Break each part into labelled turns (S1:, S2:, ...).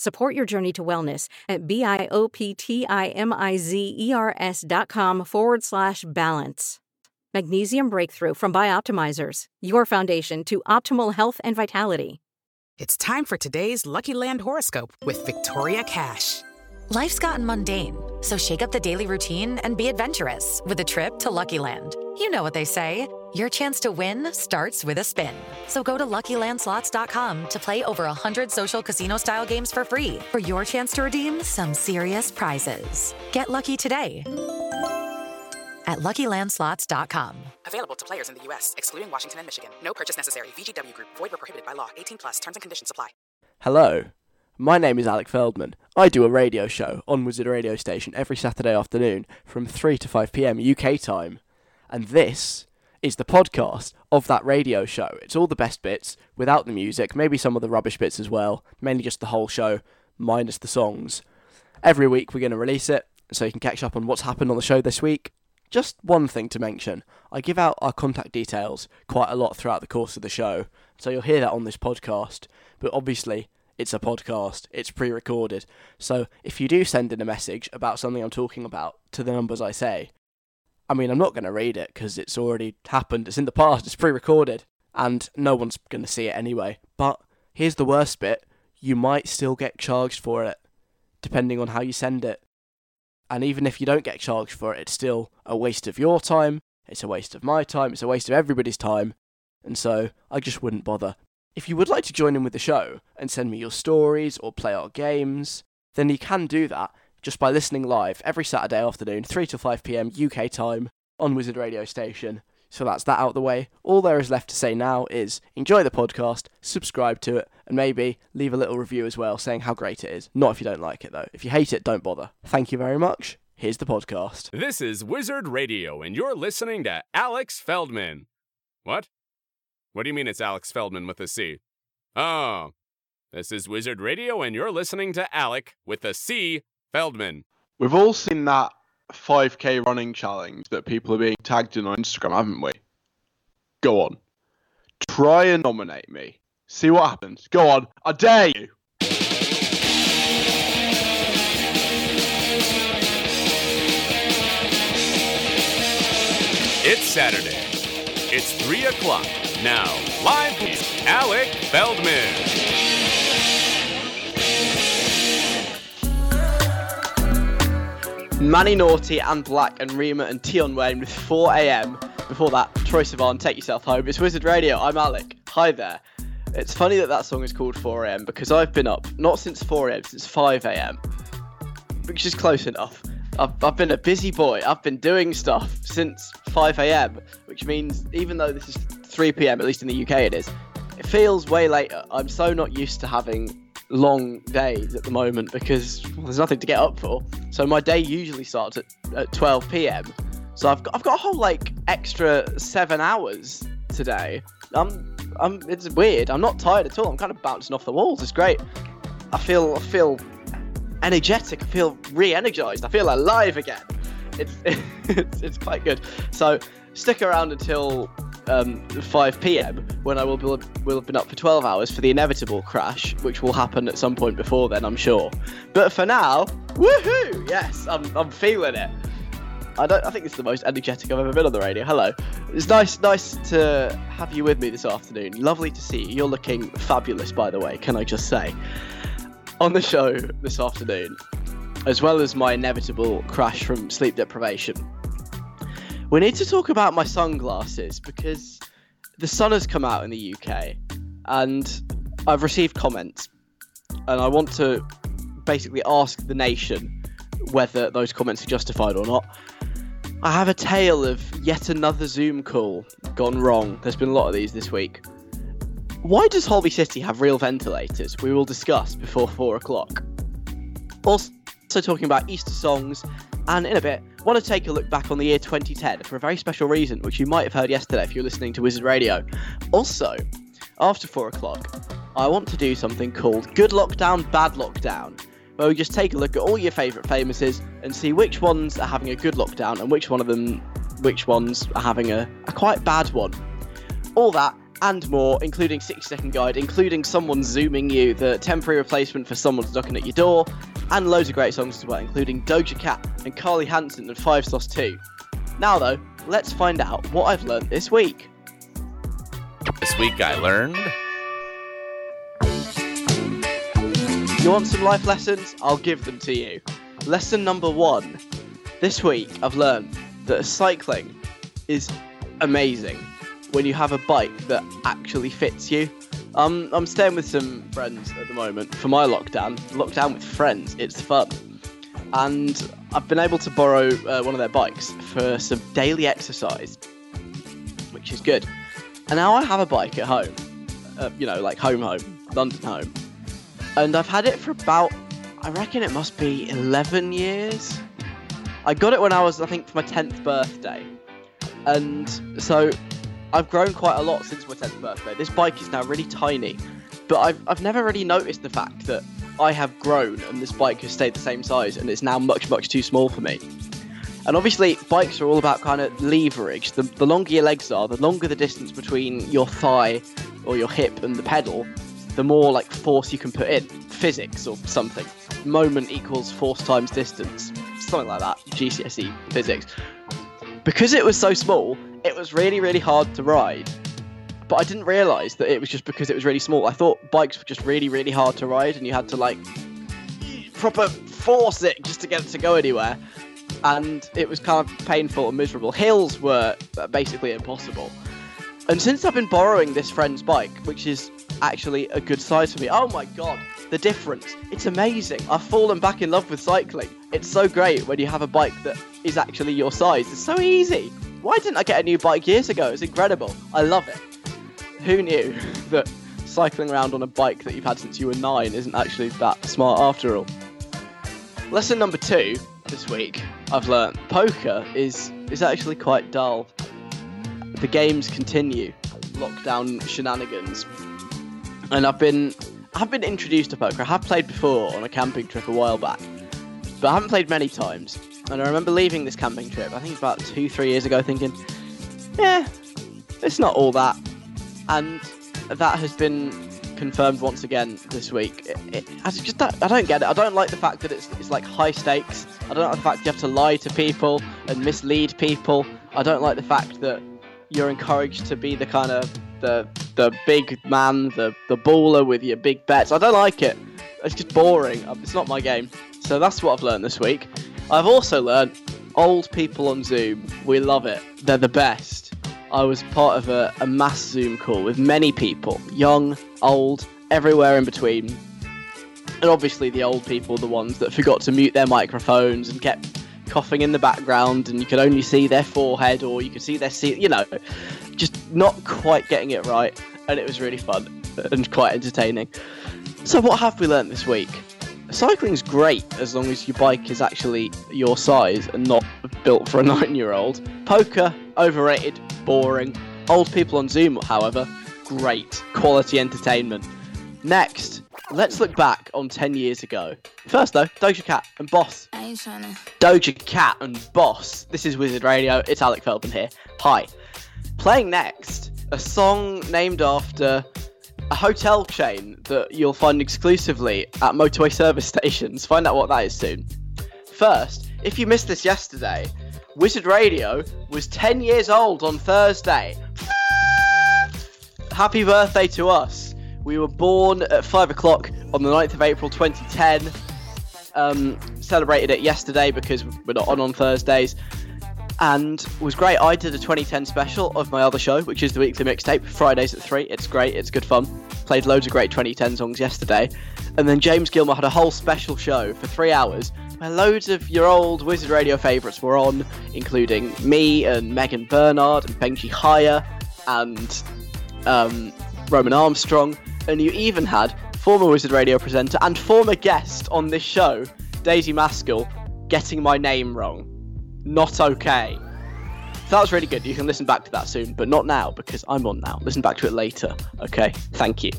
S1: Support your journey to wellness at B-I-O-P-T-I-M-I-Z-E-R-S dot com forward slash balance. Magnesium Breakthrough from Bioptimizers, your foundation to optimal health and vitality.
S2: It's time for today's Lucky Land horoscope with Victoria Cash.
S3: Life's gotten mundane, so shake up the daily routine and be adventurous with a trip to Lucky Land. You know what they say. Your chance to win starts with a spin. So go to LuckyLandSlots.com to play over 100 social casino-style games for free for your chance to redeem some serious prizes. Get lucky today at LuckyLandSlots.com.
S2: Available to players in the U.S., excluding Washington and Michigan. No purchase necessary. VGW Group. Void where prohibited by law. 18 plus. Terms and conditions apply.
S4: Hello, my name is Alec Feldman. I do a radio show on Wizard Radio Station every Saturday afternoon from 3 to 5 pm UK time. And this is the podcast of that radio show. It's all the best bits without the music, maybe some of the rubbish bits as well, mainly just the whole show minus the songs. Every week we're going to release it so you can catch up on what's happened on the show this week. Just one thing to mention I give out our contact details quite a lot throughout the course of the show, so you'll hear that on this podcast. But obviously, it's a podcast, it's pre recorded. So if you do send in a message about something I'm talking about to the numbers I say, I mean, I'm not going to read it because it's already happened. It's in the past. It's pre-recorded, and no one's going to see it anyway. But here's the worst bit: you might still get charged for it, depending on how you send it. And even if you don't get charged for it, it's still a waste of your time. It's a waste of my time. It's a waste of everybody's time. And so I just wouldn't bother. If you would like to join in with the show and send me your stories or play our games, then you can do that just by listening live every Saturday afternoon, 3 to 5 pm UK time on Wizard Radio Station. So that's that out the way. All there is left to say now is enjoy the podcast, subscribe to it, and maybe leave a little review as well saying how great it is. Not if you don't like it though. If you hate it, don't bother. Thank you very much. Here's the podcast.
S5: This is Wizard Radio, and you're listening to Alex Feldman. What? What do you mean it's Alex Feldman with a C? Oh, this is Wizard Radio, and you're listening to Alec with a C Feldman.
S6: We've all seen that 5k running challenge that people are being tagged in on Instagram, haven't we? Go on. Try and nominate me. See what happens. Go on. I dare you.
S5: It's Saturday. It's 3 o'clock. Now, live with Alec Feldman.
S4: Manny Norté and 6LACK and Rema and Tion Wayne with 4 a.m. Before that, Troye Sivan, Take Yourself Home. It's Wizard Radio. I'm Alec. Hi there. It's funny that that song is called 4 a.m. because I've been up not since 4 a.m. since 5 a.m. Which is close enough. I've, I've been a busy boy. I've been doing stuff since 5 a.m. Which means even though this is 3 p.m. at least in the UK it is, it feels way later. I'm so not used to having long days at the moment because well, there's nothing to get up for. So my day usually starts at, at 12 p.m. So I've got I've got a whole like extra seven hours today. I'm I'm it's weird. I'm not tired at all. I'm kind of bouncing off the walls. It's great. I feel I feel energetic. I feel re-energized. I feel alive again. It's it's, it's quite good. So stick around until um, 5 p.m. when I will be, will have been up for 12 hours for the inevitable crash, which will happen at some point before then, I'm sure. But for now, woohoo! Yes, I'm, I'm feeling it. I don't. I think it's the most energetic I've ever been on the radio. Hello, it's nice, nice to have you with me this afternoon. Lovely to see you. You're looking fabulous, by the way. Can I just say? On the show this afternoon, as well as my inevitable crash from sleep deprivation, we need to talk about my sunglasses because the sun has come out in the UK and I've received comments, and I want to basically ask the nation whether those comments are justified or not. I have a tale of yet another Zoom call gone wrong. There's been a lot of these this week. Why does Holby City have real ventilators? We will discuss before four o'clock. Also, talking about Easter songs, and in a bit, want to take a look back on the year 2010 for a very special reason, which you might have heard yesterday if you're listening to Wizard Radio. Also, after four o'clock, I want to do something called Good Lockdown, Bad Lockdown, where we just take a look at all your favourite famouses and see which ones are having a good lockdown and which one of them, which ones are having a, a quite bad one. All that and more, including 60 second guide, including someone zooming you, the temporary replacement for someone knocking at your door, and loads of great songs as well, including Doja Cat and Carlie Hanson and Five Sauce 2. Now though, let's find out what I've learned this week.
S7: This week I learned.
S4: You want some life lessons? I'll give them to you. Lesson number one. This week I've learned that cycling is amazing when you have a bike that actually fits you. Um, I'm staying with some friends at the moment for my lockdown. Lockdown with friends, it's fun. And I've been able to borrow uh, one of their bikes for some daily exercise, which is good. And now I have a bike at home, uh, you know, like home, home, London home. And I've had it for about, I reckon it must be 11 years. I got it when I was, I think, for my 10th birthday. And so I've grown quite a lot since my 10th birthday. This bike is now really tiny, but I've, I've never really noticed the fact that I have grown and this bike has stayed the same size and it's now much, much too small for me. And obviously, bikes are all about kind of leverage. The, the longer your legs are, the longer the distance between your thigh or your hip and the pedal, the more like force you can put in. Physics or something. Moment equals force times distance. Something like that. GCSE physics. Because it was so small, it was really, really hard to ride. But I didn't realise that it was just because it was really small. I thought bikes were just really, really hard to ride and you had to like proper force it just to get it to go anywhere. And it was kind of painful and miserable. Hills were uh, basically impossible. And since I've been borrowing this friend's bike, which is actually a good size for me, oh my god, the difference. It's amazing. I've fallen back in love with cycling. It's so great when you have a bike that is actually your size. It's so easy. Why didn't I get a new bike years ago? It's incredible. I love it. Who knew that cycling around on a bike that you've had since you were nine isn't actually that smart after all? Lesson number two this week I've learnt poker is is actually quite dull. The games continue, lockdown shenanigans, and I've been I've been introduced to poker. I have played before on a camping trip a while back, but I haven't played many times. And I remember leaving this camping trip, I think about two, three years ago, thinking, yeah, it's not all that. And that has been confirmed once again this week. It, it, I just don't, I don't get it. I don't like the fact that it's, it's like high stakes. I don't like the fact you have to lie to people and mislead people. I don't like the fact that you're encouraged to be the kind of the the big man, the the baller with your big bets. I don't like it. It's just boring. Um, it's not my game. So that's what I've learned this week. I've also learned old people on Zoom. We love it. They're the best. I was part of a, a mass Zoom call with many people, young, old, everywhere in between. And obviously, the old people, the ones that forgot to mute their microphones and kept coughing in the background, and you could only see their forehead or you could see their seat, you know, just not quite getting it right. And it was really fun and quite entertaining. So, what have we learnt this week? Cycling's great as long as your bike is actually your size and not built for a nine year old. Poker, overrated, boring. Old people on Zoom, however, great. Quality entertainment. Next, let's look back on 10 years ago. First, though, Doja Cat and Boss. Doja Cat and Boss. This is Wizard Radio. It's Alec Feldman here. Hi. Playing next, a song named after a hotel chain that you'll find exclusively at motorway service stations. Find out what that is soon. First, if you missed this yesterday, Wizard Radio was 10 years old on Thursday. Happy birthday to us. We were born at 5 o'clock on the 9th of April 2010. Um, celebrated it yesterday because we're not on on Thursdays. And was great. I did a 2010 special of my other show, which is the weekly mixtape, Fridays at 3. It's great, it's good fun. Played loads of great 2010 songs yesterday. And then James Gilmore had a whole special show for three hours where loads of your old Wizard Radio favourites were on, including me and Megan Bernard and Benji Hire and um, Roman Armstrong. And you even had former Wizard Radio presenter and former guest on this show, Daisy Maskell, getting my name wrong. Not okay. That was really good. You can listen back to that soon, but not now because I'm on now. Listen back to it later. Okay, thank you.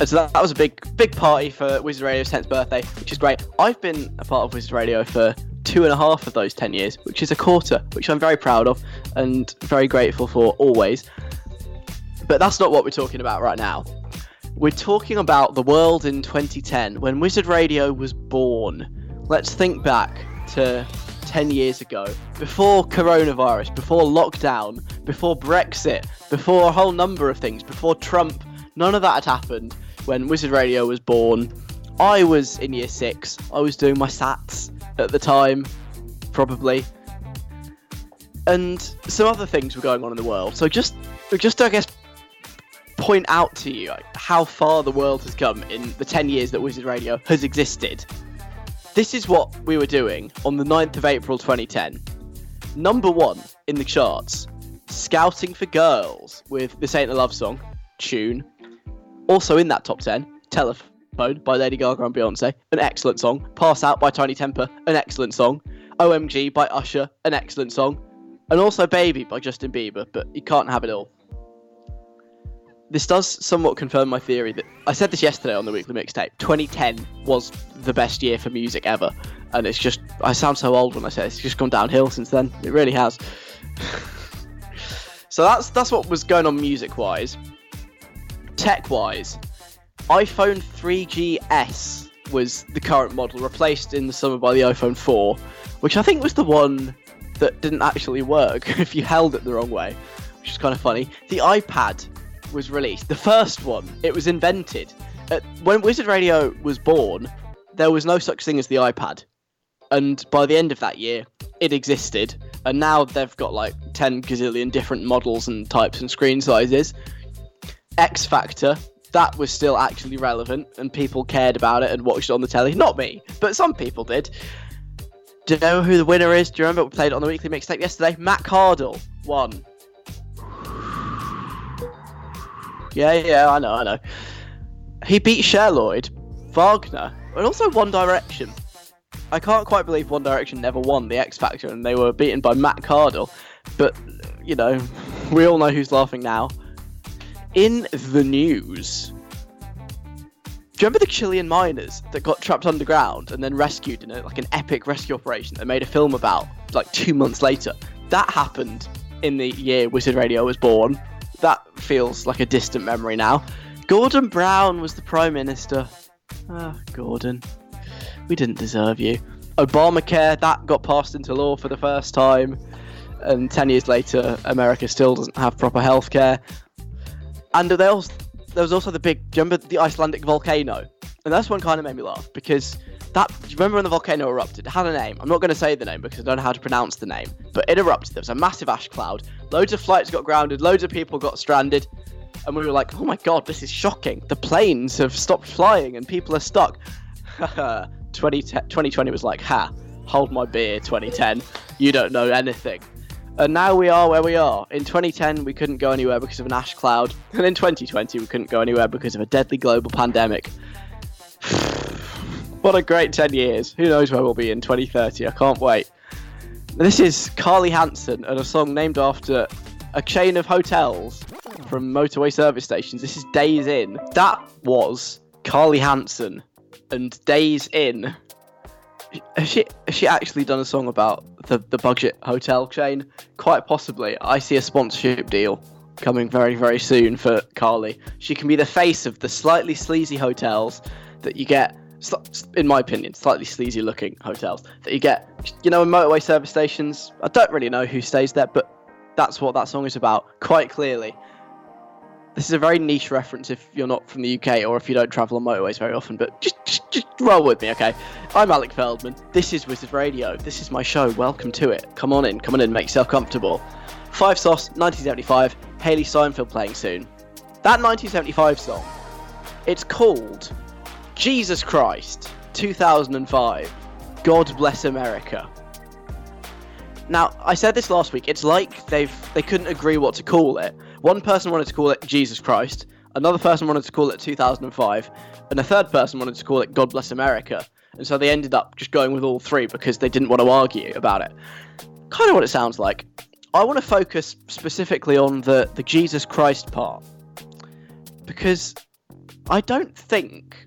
S4: And so that, that was a big, big party for Wizard Radio's 10th birthday, which is great. I've been a part of Wizard Radio for two and a half of those 10 years, which is a quarter, which I'm very proud of and very grateful for always. But that's not what we're talking about right now. We're talking about the world in 2010 when Wizard Radio was born. Let's think back to 10 years ago, before coronavirus, before lockdown, before Brexit, before a whole number of things, before Trump. None of that had happened when Wizard Radio was born. I was in year six. I was doing my SATs at the time, probably. And some other things were going on in the world. So just, just I guess, point out to you how far the world has come in the 10 years that Wizard Radio has existed. This is what we were doing on the 9th of April 2010. Number one in the charts, Scouting for Girls with This Ain't a Love Song, tune. Also in that top 10, Telephone by Lady Gaga and Beyonce, an excellent song. Pass Out by Tinie Tempah, an excellent song. OMG by Usher, an excellent song. And also Baby by Justin Bieber, but you can't have it all this does somewhat confirm my theory that I said this yesterday on the weekly mixtape. 2010 was the best year for music ever, and it's just I sound so old when I say it. it's just gone downhill since then. It really has. so that's that's what was going on music wise. Tech wise, iPhone 3GS was the current model, replaced in the summer by the iPhone 4, which I think was the one that didn't actually work if you held it the wrong way, which is kind of funny. The iPad was released, the first one, it was invented. Uh, when Wizard Radio was born, there was no such thing as the iPad. And by the end of that year, it existed. And now they've got like 10 gazillion different models and types and screen sizes. X Factor, that was still actually relevant and people cared about it and watched it on the telly. Not me, but some people did. Do you know who the winner is? Do you remember we played it on the weekly mixtape yesterday? Matt Cardle won. Yeah, yeah, I know, I know. He beat Cher Lloyd, Wagner, and also One Direction. I can't quite believe One Direction never won the X Factor and they were beaten by Matt Cardle. But, you know, we all know who's laughing now. In the news. Do you remember the Chilean miners that got trapped underground and then rescued in a, like an epic rescue operation that made a film about like two months later? That happened in the year Wizard Radio was born that feels like a distant memory now. Gordon Brown was the Prime Minister. Ah, Gordon. We didn't deserve you. Obamacare, that got passed into law for the first time. And 10 years later, America still doesn't have proper healthcare. And there was, there was also the big, remember the Icelandic volcano? And that's one kind of made me laugh because that do you remember when the volcano erupted? It had a name. I'm not going to say the name because I don't know how to pronounce the name. But it erupted. There was a massive ash cloud. Loads of flights got grounded. Loads of people got stranded. And we were like, oh my god, this is shocking. The planes have stopped flying and people are stuck. 20, 2020 was like, ha, hold my beer, 2010. You don't know anything. And now we are where we are. In 2010, we couldn't go anywhere because of an ash cloud. And in 2020, we couldn't go anywhere because of a deadly global pandemic. What a great 10 years. Who knows where we'll be in 2030? I can't wait. This is Carlie Hanson and a song named after a chain of hotels from motorway service stations. This is Days Inn. That was Carlie Hanson and Days Inn. Has she, has she actually done a song about the, the budget hotel chain? Quite possibly. I see a sponsorship deal coming very, very soon for Carlie. She can be the face of the slightly sleazy hotels that you get in my opinion, slightly sleazy looking hotels that you get, you know, in motorway service stations. I don't really know who stays there, but that's what that song is about, quite clearly. This is a very niche reference if you're not from the UK or if you don't travel on motorways very often, but just, just, just roll with me, okay? I'm Alec Feldman. This is Wizard Radio. This is my show. Welcome to it. Come on in, come on in, make yourself comfortable. Five Sauce, 1975, Hailee Steinfeld playing soon. That 1975 song, it's called Jesus Christ, 2005. God Bless America. Now, I said this last week. It's like they've they couldn't agree what to call it. One person wanted to call it Jesus Christ, another person wanted to call it 2005, and a third person wanted to call it God Bless America. And so they ended up just going with all three because they didn't want to argue about it. Kind of what it sounds like. I want to focus specifically on the the Jesus Christ part because I don't think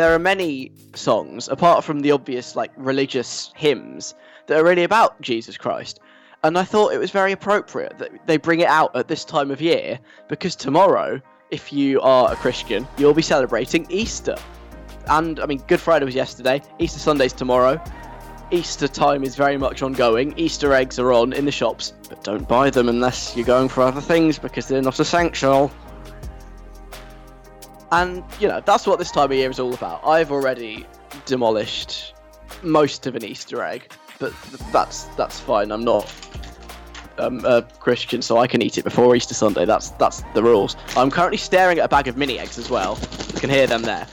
S4: there are many songs apart from the obvious like religious hymns that are really about Jesus Christ. And I thought it was very appropriate that they bring it out at this time of year because tomorrow, if you are a Christian, you'll be celebrating Easter. And I mean, Good Friday was yesterday, Easter Sunday's tomorrow. Easter time is very much ongoing. Easter eggs are on in the shops, but don't buy them unless you're going for other things because they're not essential. And, you know, that's what this time of year is all about. I've already demolished most of an Easter egg, but that's that's fine. I'm not um, a Christian, so I can eat it before Easter Sunday. That's that's the rules. I'm currently staring at a bag of mini eggs as well. You can hear them there.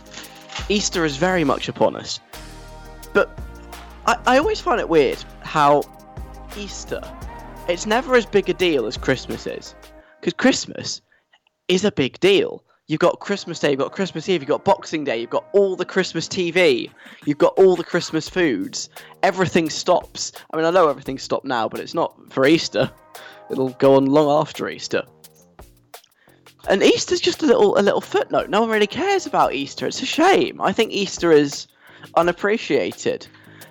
S4: Easter is very much upon us, but I, I always find it weird how Easter, it's never as big a deal as Christmas is, because Christmas is a big deal. You've got Christmas Day, you've got Christmas Eve, you've got Boxing Day, you've got all the Christmas TV, you've got all the Christmas foods. Everything stops. I mean, I know everything's stopped now, but it's not for Easter. It'll go on long after Easter. And Easter's just a little a little footnote. No one really cares about Easter. It's a shame. I think Easter is unappreciated.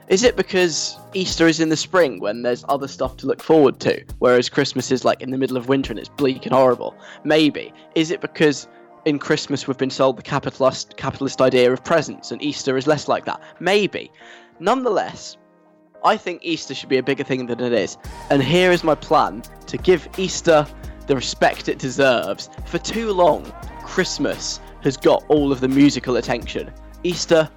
S4: Is it because Easter is in the spring when there's other stuff to look forward to, whereas Christmas is like in the middle of winter and it's bleak and horrible? Maybe. Is it because in Christmas we've been sold the capitalist capitalist idea of presents and Easter is less like that? Maybe. Nonetheless, I think Easter should be a bigger thing than it is. And here is my plan to give Easter the respect it deserves. For too long, Christmas has got all of the musical attention. Easter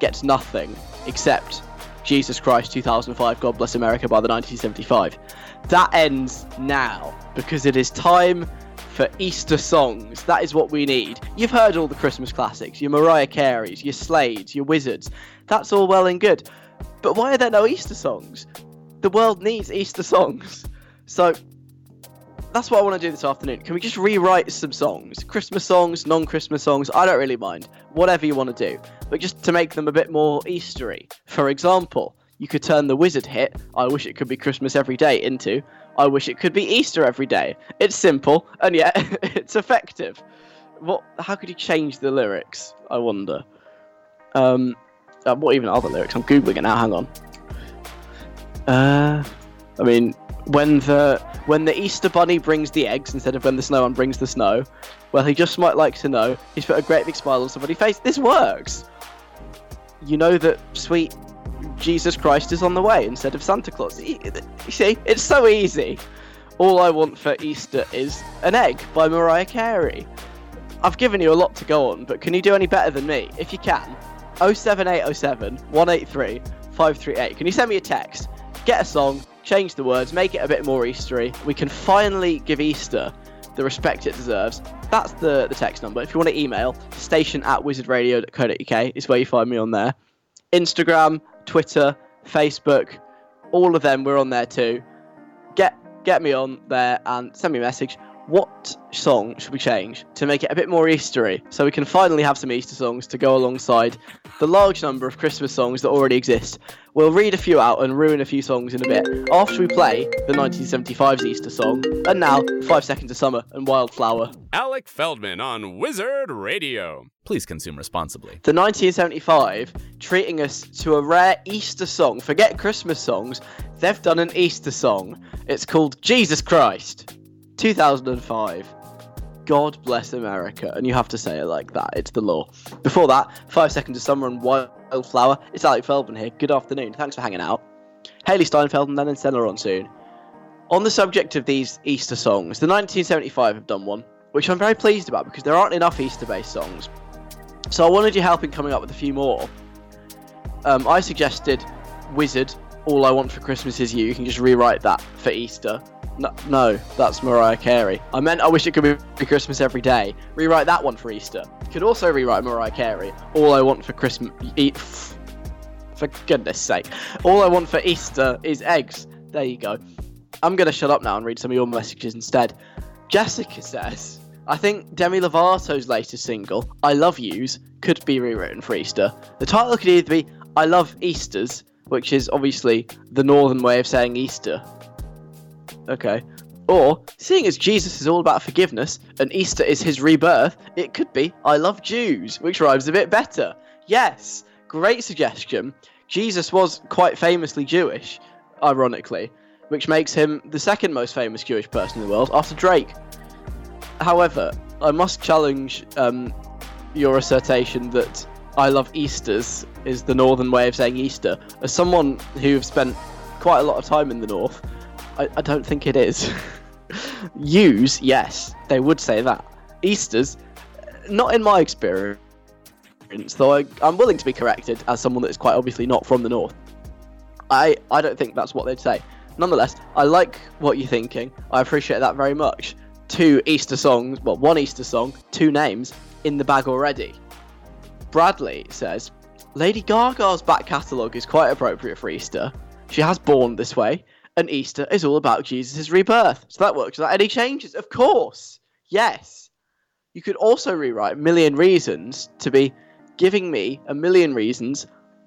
S4: gets nothing except Jesus Christ 2005 God Bless America by the 1975. That ends now because it is time for Easter songs. That is what we need. You've heard all the Christmas classics, your Mariah Careys, your Slades, your Wizzards. That's all well and good. But why are there no Easter songs? The world needs Easter songs. So that's what I want to do this afternoon. Can we just rewrite some songs? Christmas songs, non Christmas songs, I don't really mind. Whatever you want to do. But just to make them a bit more Eastery. For example, you could turn the Wizzard hit, I wish it could be Christmas every day, into I wish it could be Easter every day. It's simple, and yet it's effective. What? How could you change the lyrics? I wonder. Um, uh, what even other lyrics? I'm googling it now. Hang on. Uh, I mean, when the when the Easter bunny brings the eggs instead of when the snowman brings the snow, well, he just might like to know. He's put a great big smile on somebody's face. This works. You know that sweet Jesus Christ is on the way instead of Santa Claus. You see, it's so easy. All I want for Easter is an egg by Mariah Carey. I've given you a lot to go on, but can you do any better than me? If you can, 07807 183 538. Can you send me a text? Get a song, change the words, make it a bit more Eastery. We can finally give Easter the respect it deserves. That's the, the text number. If you want to email, station at wizardradio.co.uk is where you find me on there. Instagram, Twitter, Facebook, all of them, we're on there too. Get get me on there and send me a message. What song should we change to make it a bit more Eastery so we can finally have some Easter songs to go alongside the large number of Christmas songs that already exist? We'll read a few out and ruin a few songs in a bit after we play the 1975's Easter song. And now, Five Seconds of Summer and Wildflower.
S5: Alec Feldman on Wizard Radio.
S7: Please consume responsibly.
S4: The 1975 treating us to a rare Easter song. Forget Christmas songs, they've done an Easter song. It's called Jesus Christ. 2005. God bless America. And you have to say it like that. It's the law. Before that, Five Seconds of Summer and Wildflower. It's Alec Feldman here. Good afternoon. Thanks for hanging out. Hailee Steinfeld and then Stella on soon. On the subject of these Easter songs, the 1975 have done one, which I'm very pleased about because there aren't enough Easter-based songs. So I wanted your help in coming up with a few more. Um, I suggested Wizzard, All I Want for Christmas Is You. You can just rewrite that for Easter. No, no, that's Mariah Carey. I meant I wish it could be Christmas every day. Rewrite that one for Easter. Could also rewrite Mariah Carey. All I want for Christmas. For goodness sake. All I want for Easter is eggs. There you go. I'm to shut up now and read some of your messages instead. Jessica says, I think Demi Lovato's latest single, I Love Yous, could be rewritten for Easter. The title could either be I Love Easters, which is obviously the northern way of saying Easter. Okay. Or, seeing as Jesus is all about forgiveness and Easter is his rebirth, it could be I Love Jews, which rhymes a bit better. Yes, great suggestion. Jesus was quite famously Jewish, ironically, which makes him the second most famous Jewish person in the world after Drake. However, I must challenge um, your assertion that I love Easters is the northern way of saying Easter. As someone who have spent quite a lot of time in the north, I, I don't think it is. Use, yes, they would say that. Easters, not in my experience, though I, I'm willing to be corrected as someone that is quite obviously not from the north. I, I don't think that's what they'd say. Nonetheless, I like what you're thinking. I appreciate that very much. Two Easter songs, well, one Easter song, two names in the bag already. Bradley says, Lady Gaga's back catalogue is quite appropriate for Easter. She has Born this way, and Easter is all about Jesus' rebirth. So that works without any changes. Of course. Yes. You could also rewrite Million Reasons to be giving me a million reasons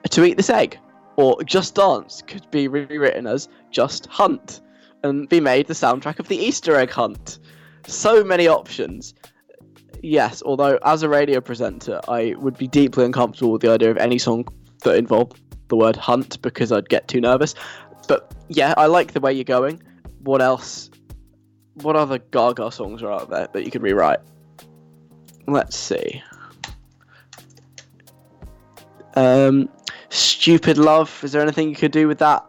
S4: to eat this egg. Or Just Dance could be rewritten as Just Hunt and be made the soundtrack of the Easter egg hunt. So many options. Yes, although as a radio presenter, I would be deeply uncomfortable with the idea of any song that involved the word hunt because I'd get too nervous. But yeah, I like the way you're going. What else? What other Gaga songs are out there that you could rewrite? Let's see. Um, stupid love. Is there anything you could do with that?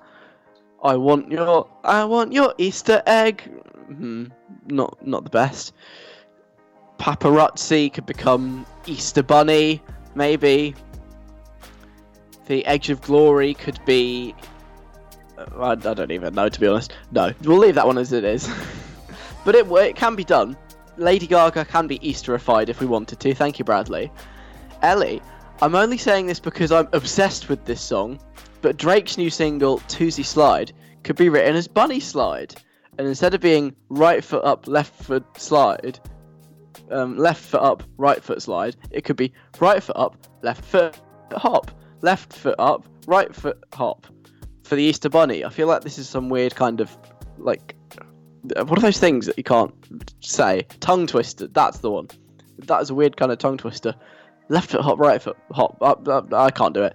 S4: I want your, I want your Easter egg. Hmm, not, not the best. Paparazzi could become Easter bunny, maybe. The Edge of Glory could be. I, I don't even know, to be honest. No, we'll leave that one as it is. but it, it can be done. Lady Gaga can be Easterified if we wanted to. Thank you, Bradley. Ellie, I'm only saying this because I'm obsessed with this song, but Drake's new single, Toosie Slide, could be written as Bunny Slide. And instead of being right foot up, left foot slide, um, left foot up, right foot slide, it could be right foot up, left foot hop, left foot up, right foot hop for the Easter Bunny. I feel like this is some weird kind of like what are those things that you can't say? Tongue twister. That's the one. That is a weird kind of tongue twister. Left foot hop, right foot hop. Up, up, I can't do it.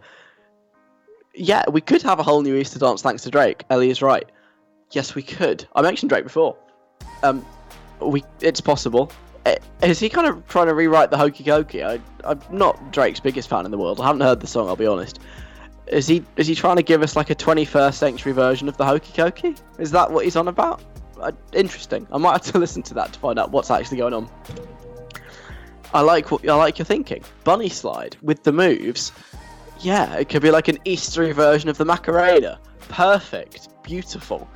S4: Yeah, we could have a whole new Easter dance thanks to Drake. Ellie is right. Yes, we could. I mentioned Drake before. Um, we it's possible. Eh, Is he kind of trying to rewrite the Hokey Pokey? I, I'm not Drake's biggest fan in the world. I haven't heard the song. I'll be honest. Is he is he trying to give us like a 21st century version of the Hokey Cokey? Is that what he's on about? Uh, interesting. I might have to listen to that to find out what's actually going on. I like what I like your thinking. Bunny slide with the moves. Yeah, it could be like an Eastery version of the Macarena. Perfect. Beautiful.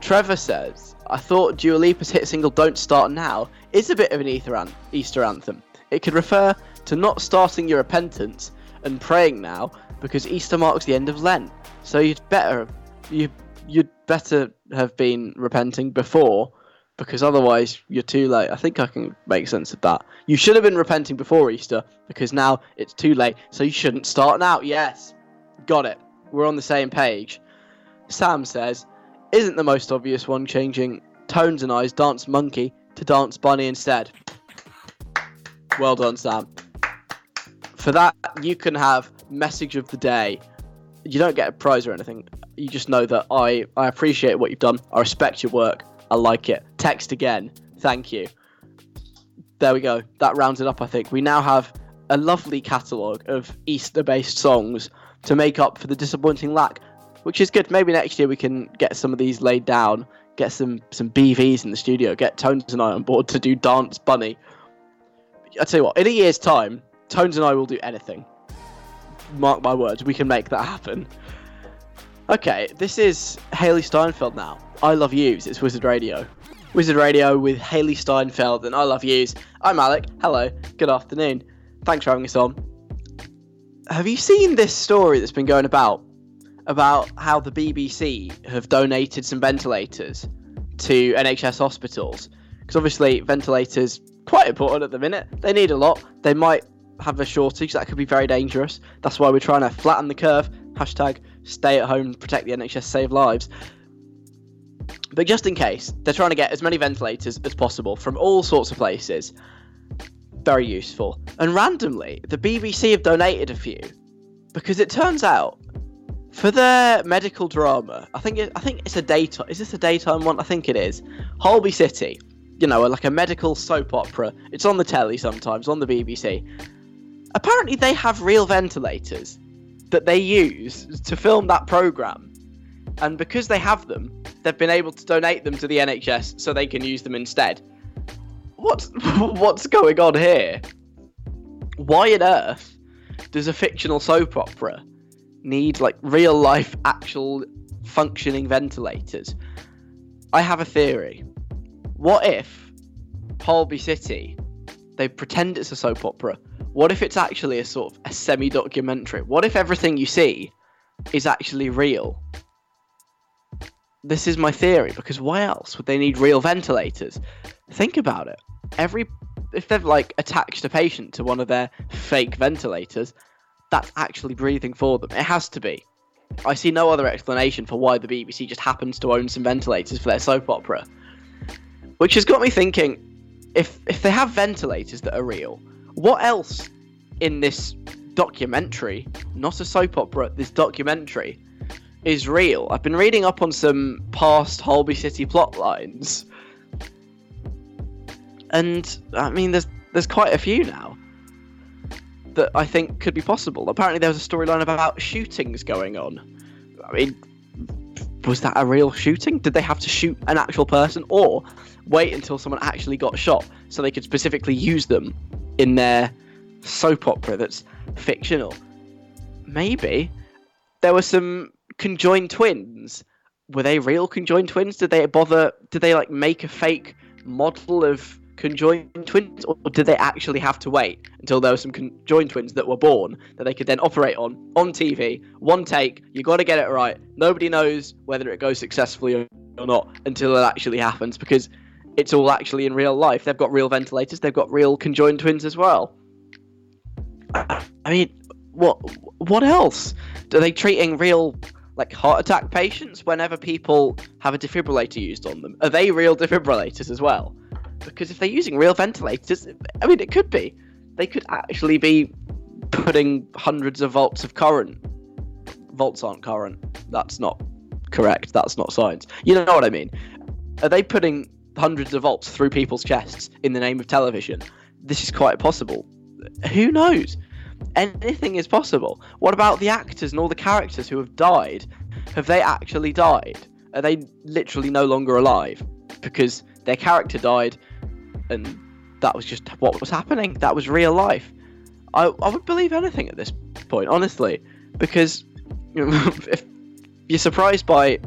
S4: Trevor says, I thought Dua Lipa's hit single Don't Start Now is a bit of an an- Easter anthem. It could refer to not starting your repentance and praying now because Easter marks the end of Lent. So you'd better you you'd better have been repenting before because otherwise you're too late. I think I can make sense of that. You should have been repenting before Easter because now it's too late. So you shouldn't start now. Yes. Got it. We're on the same page. Sam says, isn't the most obvious one changing Tones and I's Dance Monkey to Dance Bunny instead? Well done, Sam. For that, you can have message of the day. You don't get a prize or anything. You just know that I, I appreciate what you've done. I respect your work. I like it. Text again. Thank you. There we go. That rounds it up, I think. We now have a lovely catalogue of Easter based songs to make up for the disappointing lack, which is good. Maybe next year we can get some of these laid down, get some some BVs in the studio, get Tones and I on board to do Dance Bunny. I tell you what, in a year's time, Tones and I will do anything. Mark my words, we can make that happen. Okay, this is Hailee Steinfeld now. I love yous. It's Wizard Radio. Wizard Radio with Hailee Steinfeld and I love yous. I'm Alec. Hello. Good afternoon. Thanks for having us on. Have you seen this story that's been going about about how the BBC have donated some ventilators to NHS hospitals? Because obviously ventilators quite important at the minute. They need a lot. They might have a shortage that could be very dangerous. That's why we're trying to flatten the curve. Hashtag stay at home, protect the NHS, save lives. But just in case, they're trying to get as many ventilators as possible from all sorts of places. Very useful. And randomly, the BBC have donated a few because it turns out for their medical drama, I think it, I think it's a daytime. Is this a daytime one? I think it is. Holby City, you know, like a medical soap opera. It's on the telly sometimes on the BBC. Apparently, they have real ventilators that they use to film that program, and because they have them, they've been able to donate them to the NHS so they can use them instead. What's what's going on here? Why on earth does a fictional soap opera need like real life, actual functioning ventilators? I have a theory. What if Holby City they pretend it's a soap opera? What if it's actually a sort of a semi documentary? What if everything you see is actually real? This is my theory because why else would they need real ventilators? Think about it. Every if they've like attached a patient to one of their fake ventilators, that's actually breathing for them. It has to be. I see no other explanation for why the BBC just happens to own some ventilators for their soap opera. Which has got me thinking if if they have ventilators that are real, what else in this documentary, not a soap opera, this documentary is real? I've been reading up on some past Holby City plot lines. And I mean there's there's quite a few now that I think could be possible. Apparently there was a storyline about shootings going on. I mean was that a real shooting? Did they have to shoot an actual person or wait until someone actually got shot so they could specifically use them in their soap opera that's fictional? Maybe. There were some conjoined twins. Were they real conjoined twins? Did they bother did they like make a fake model of conjoined twins or did they actually have to wait until there were some conjoined twins that were born that they could then operate on on TV one take you got to get it right. Nobody knows whether it goes successfully or not until it actually happens because it's all actually in real life. They've got real ventilators they've got real conjoined twins as well. I mean what what else? Are they treating real like heart attack patients whenever people have a defibrillator used on them? Are they real defibrillators as well because if they're using real ventilators, I mean, it could be. They could actually be putting hundreds of volts of current. Volts aren't current. That's not correct. That's not science. You know what I mean? Are they putting hundreds of volts through people's chests in the name of television? This is quite possible. Who knows? Anything is possible. What about the actors and all the characters who have died? Have they actually died? Are they literally no longer alive? Because their character died and that was just what was happening. That was real life. I, I would believe anything at this point, honestly, because if you're surprised by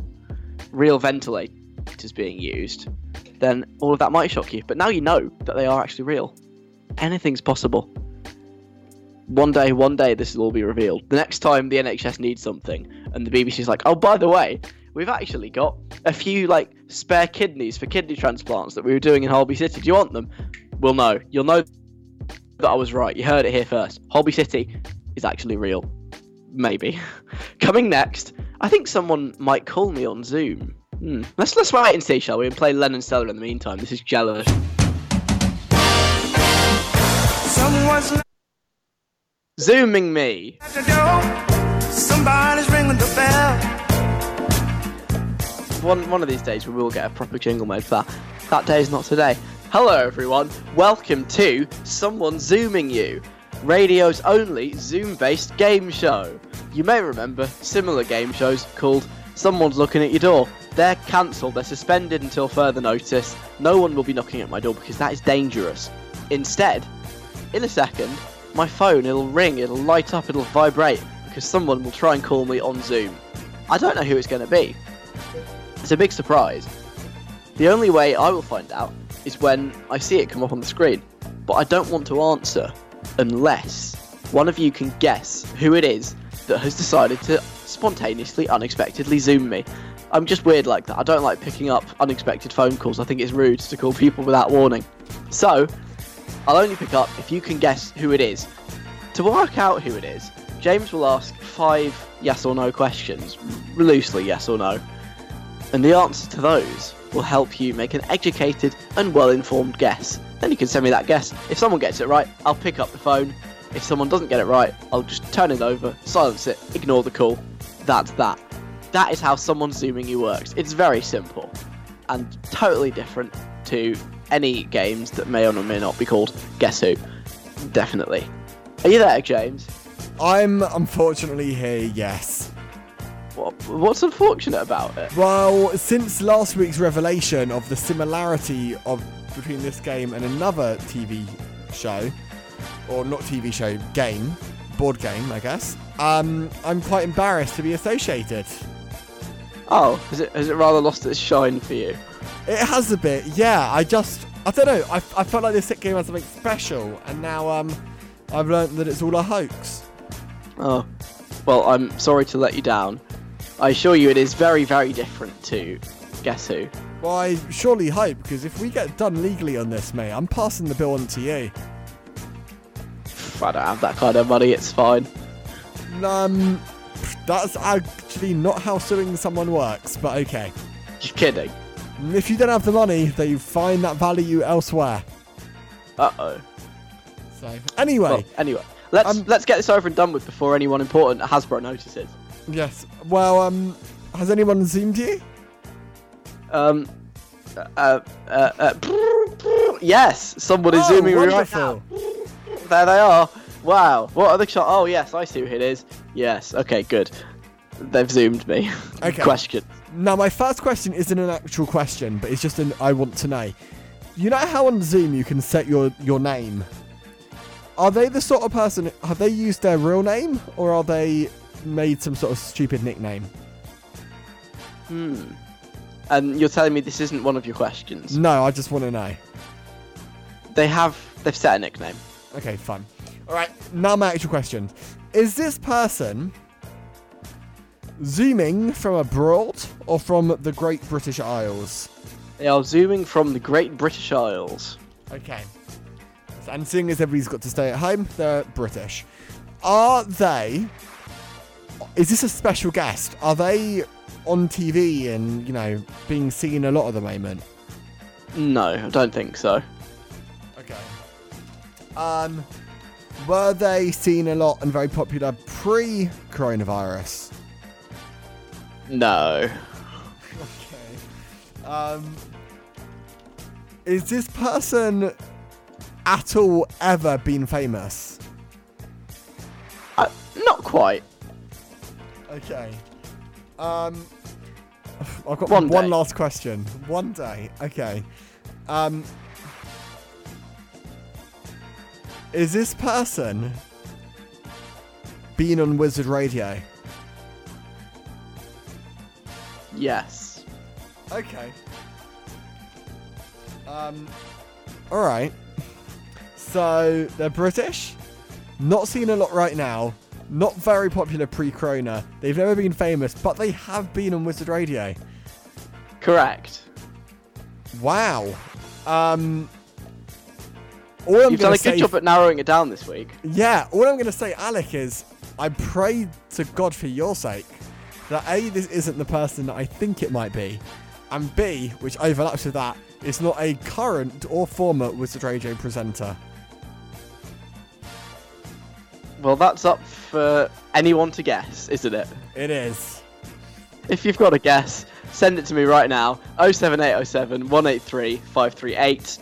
S4: real ventilators being used, then all of that might shock you. But now you know that they are actually real. Anything's possible. One day, one day, this will all be revealed. The next time the NHS needs something, and the BBC's like, oh, by the way, we've actually got a few like spare kidneys for kidney transplants that we were doing in Holby City. Do you want them? Well, no. You'll know that I was right. You heard it here first. Holby City is actually real. Maybe. Coming next, I think someone might call me on Zoom. Hmm. Let's let's wait and see, shall we? And play Lennon Stella in the meantime. This is jealous.
S8: Someone's
S4: Zooming me.
S8: at the door. Somebody's ringing the bell.
S4: One one of these days we will get a proper jingle mode for that. That day is not today. Hello everyone, welcome to Someone Zooming You, radio's only Zoom-based game show. You may remember similar game shows called Someone's Looking at Your Door They're cancelled, they're suspended until further notice. No one will be knocking at my door because that is dangerous. Instead, in a second, my phone it'll ring, it'll light up, it'll vibrate because someone will try and call me on Zoom. I don't know who it's going to be. It's a big surprise. The only way I will find out is when I see it come up on the screen. But I don't want to answer unless one of you can guess who it is that has decided to spontaneously, unexpectedly Zoom me. I'm just weird like that. I don't like picking up unexpected phone calls. I think it's rude to call people without warning. So, I'll only pick up if you can guess who it is. To work out who it is, James will ask five yes or no questions, loosely yes or no, and the answer to those will help you make an educated and well informed guess. Then you can send me that guess. If someone gets it right, I'll pick up the phone. If someone doesn't get it right, I'll just turn it over, silence it, ignore the call. That's that. That is how someone zooming you works. It's very simple and totally different to any games that may or may not be called Guess Who. Definitely. Are you there, James?
S9: I'm unfortunately here, yes.
S4: What, what's unfortunate about it?
S9: Well, since last week's revelation of the similarity of between this game and another TV show, or not TV show, game, board game, I guess, um, I'm quite embarrassed to be associated.
S4: Oh, has it has it rather lost its shine for you?
S9: It has a bit, yeah. I just, I don't know. I, I felt like this game had something special, and now um, I've learned that it's all a hoax.
S4: Oh, well, I'm sorry to let you down. I assure you, it is very, very different to Guess Who.
S9: Well, I surely hope, because if we get done legally on this, mate, I'm passing the bill on to you.
S4: I don't have that kind of money. It's fine.
S9: Um, that's actually not how suing someone works, but okay.
S4: You're kidding.
S9: If you don't have the money, then you find that value elsewhere.
S4: Uh oh.
S9: So anyway,
S4: Well, anyway, let's
S9: Um,
S4: let's get this over and done with before anyone important at Hasbro notices.
S9: Yes. Well, um, has anyone zoomed you?
S4: Um, uh, uh, uh, yes, someone is
S9: Oh,
S4: zooming me right now. There they are. Wow. What the shot? Oh yes, I see who it is. Yes. Okay. Good. They've zoomed me.
S9: Okay.
S4: Question.
S9: Now, my first question isn't an actual question, but it's just an I want to know. You know how on Zoom you can set your your name? Are they the sort of person? Have they used their real name, or are they made some sort of stupid nickname?
S4: Hmm. And you're telling me this isn't one of your questions?
S9: No, I just want to know.
S4: They have. They've set a nickname.
S9: Okay, fine. All right, now my actual question: Is this person zooming from abroad or from the Great British Isles?
S4: They are zooming from the Great British Isles.
S9: Okay. And seeing as everybody's got to stay at home, they're British. Are they? Is this a special guest? Are they on TV and you know being seen a lot at the moment?
S4: No, I don't think so.
S9: Okay. Um, were they seen a lot and very popular pre-coronavirus?
S4: No.
S9: Okay. Um, is this person at all ever been famous?
S4: Uh, not quite.
S9: Okay. Um, I've got
S4: One
S9: one, last question. One day. Okay. Um, is this person been on Wizzard Radio?
S4: Yes.
S9: Okay. Um. All right. So they're British. Not seen a lot right now. Not very popular pre-Corona. They've never been famous, but they have been on Wizzard Radio.
S4: Correct.
S9: Wow. Um. All I'm
S4: You've done a good job at narrowing it down this week.
S9: yeah. All I'm gonna say, Alec, is I pray to God for your sake that a this isn't the person that I think it might be, and b, which overlaps with that, it's not a current or former Wizzard Radio presenter.
S4: Well, that's up for anyone to guess, isn't it?
S9: It is.
S4: If you've got a guess, send it to me right now. 07807 183 538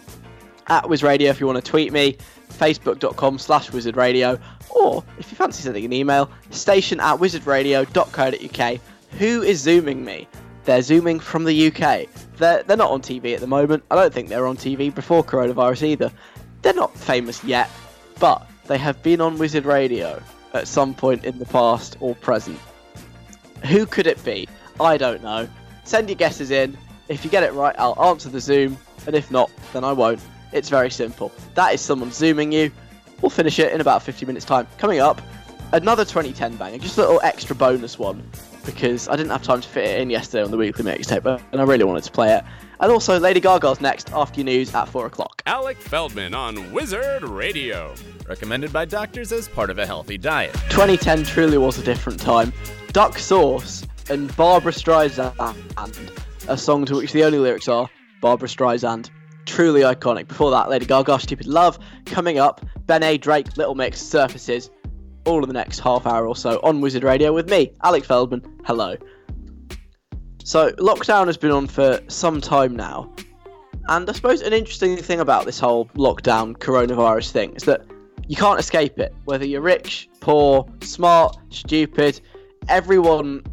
S4: at WizRadio if you want to tweet me. Facebook.com slash WizzardRadio. Or if you fancy sending an email, station at wizzardradio.co.uk. Who is zooming me? They're zooming from the UK. They're, they're not on TV at the moment. I don't think they were on TV before coronavirus either. They're not famous yet, but they have been on Wizzard Radio at some point in the past or present. Who could it be? I don't know. Send your guesses in. If you get it right, I'll answer the Zoom, and if not, then I won't. It's very simple. That is someone Zooming you. We'll finish it in about 50 minutes' time. Coming up, another 2010 banger, just a little extra bonus one, because I didn't have time to fit it in yesterday on the weekly mixtape, and I really wanted to play it. And also, Lady Gaga's next after your news at 4 o'clock.
S5: Alec Feldman on Wizzard Radio.
S7: Recommended by doctors as part of a healthy diet.
S4: 2010 truly was a different time. Duck Sauce and Barbra Streisand, a song to which the only lyrics are Barbra Streisand. Truly iconic. Before that, Lady Gaga, Stupid Love. Coming up, BENEE, Drake, Little Mix, Surfaces. All of the next half hour or so on Wizzard Radio with me, Alec Feldman. Hello. So, lockdown has been on for some time now. And I suppose an interesting thing about this whole lockdown coronavirus thing is that you can't escape it. Whether you're rich, poor, smart, stupid, everyone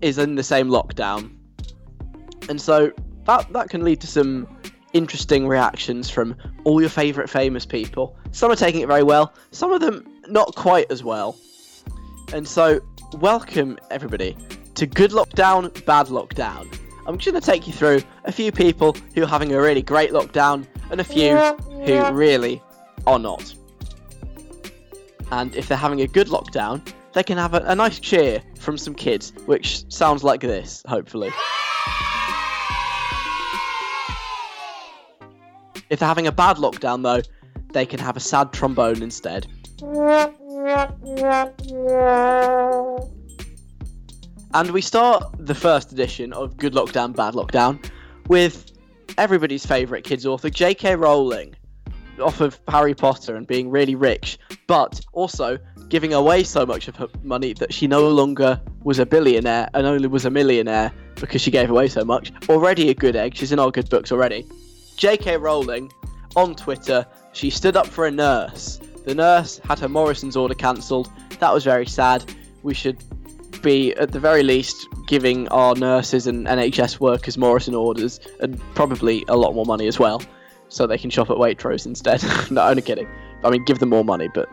S4: is in the same lockdown. And so that that can lead to some interesting reactions from all your favourite famous people. Some are taking it very well, some of them not quite as well. And so, welcome everybody to Good Lockdown, Bad Lockdown. I'm just going to take you through a few people who are having a really great lockdown and a few who really are not. And if they're having a good lockdown, they can have a, a nice cheer from some kids, which sounds like this, hopefully. If they're having a bad lockdown, though, they can have a sad trombone instead. And we start the first edition of Good Lockdown, Bad Lockdown with everybody's favourite kids author, J.K. Rowling, off of Harry Potter and being really rich, but also giving away so much of her money that she no longer was a billionaire and only was a millionaire because she gave away so much. Already a good egg, she's in our good books already. J.K. Rowling on Twitter, she stood up for a nurse. The nurse had her Morrison's order cancelled. That was very sad. We should be, at the very least, giving our nurses and NHS workers Morrison orders and probably a lot more money as well, so they can shop at Waitrose instead. no, only kidding. I mean, give them more money, but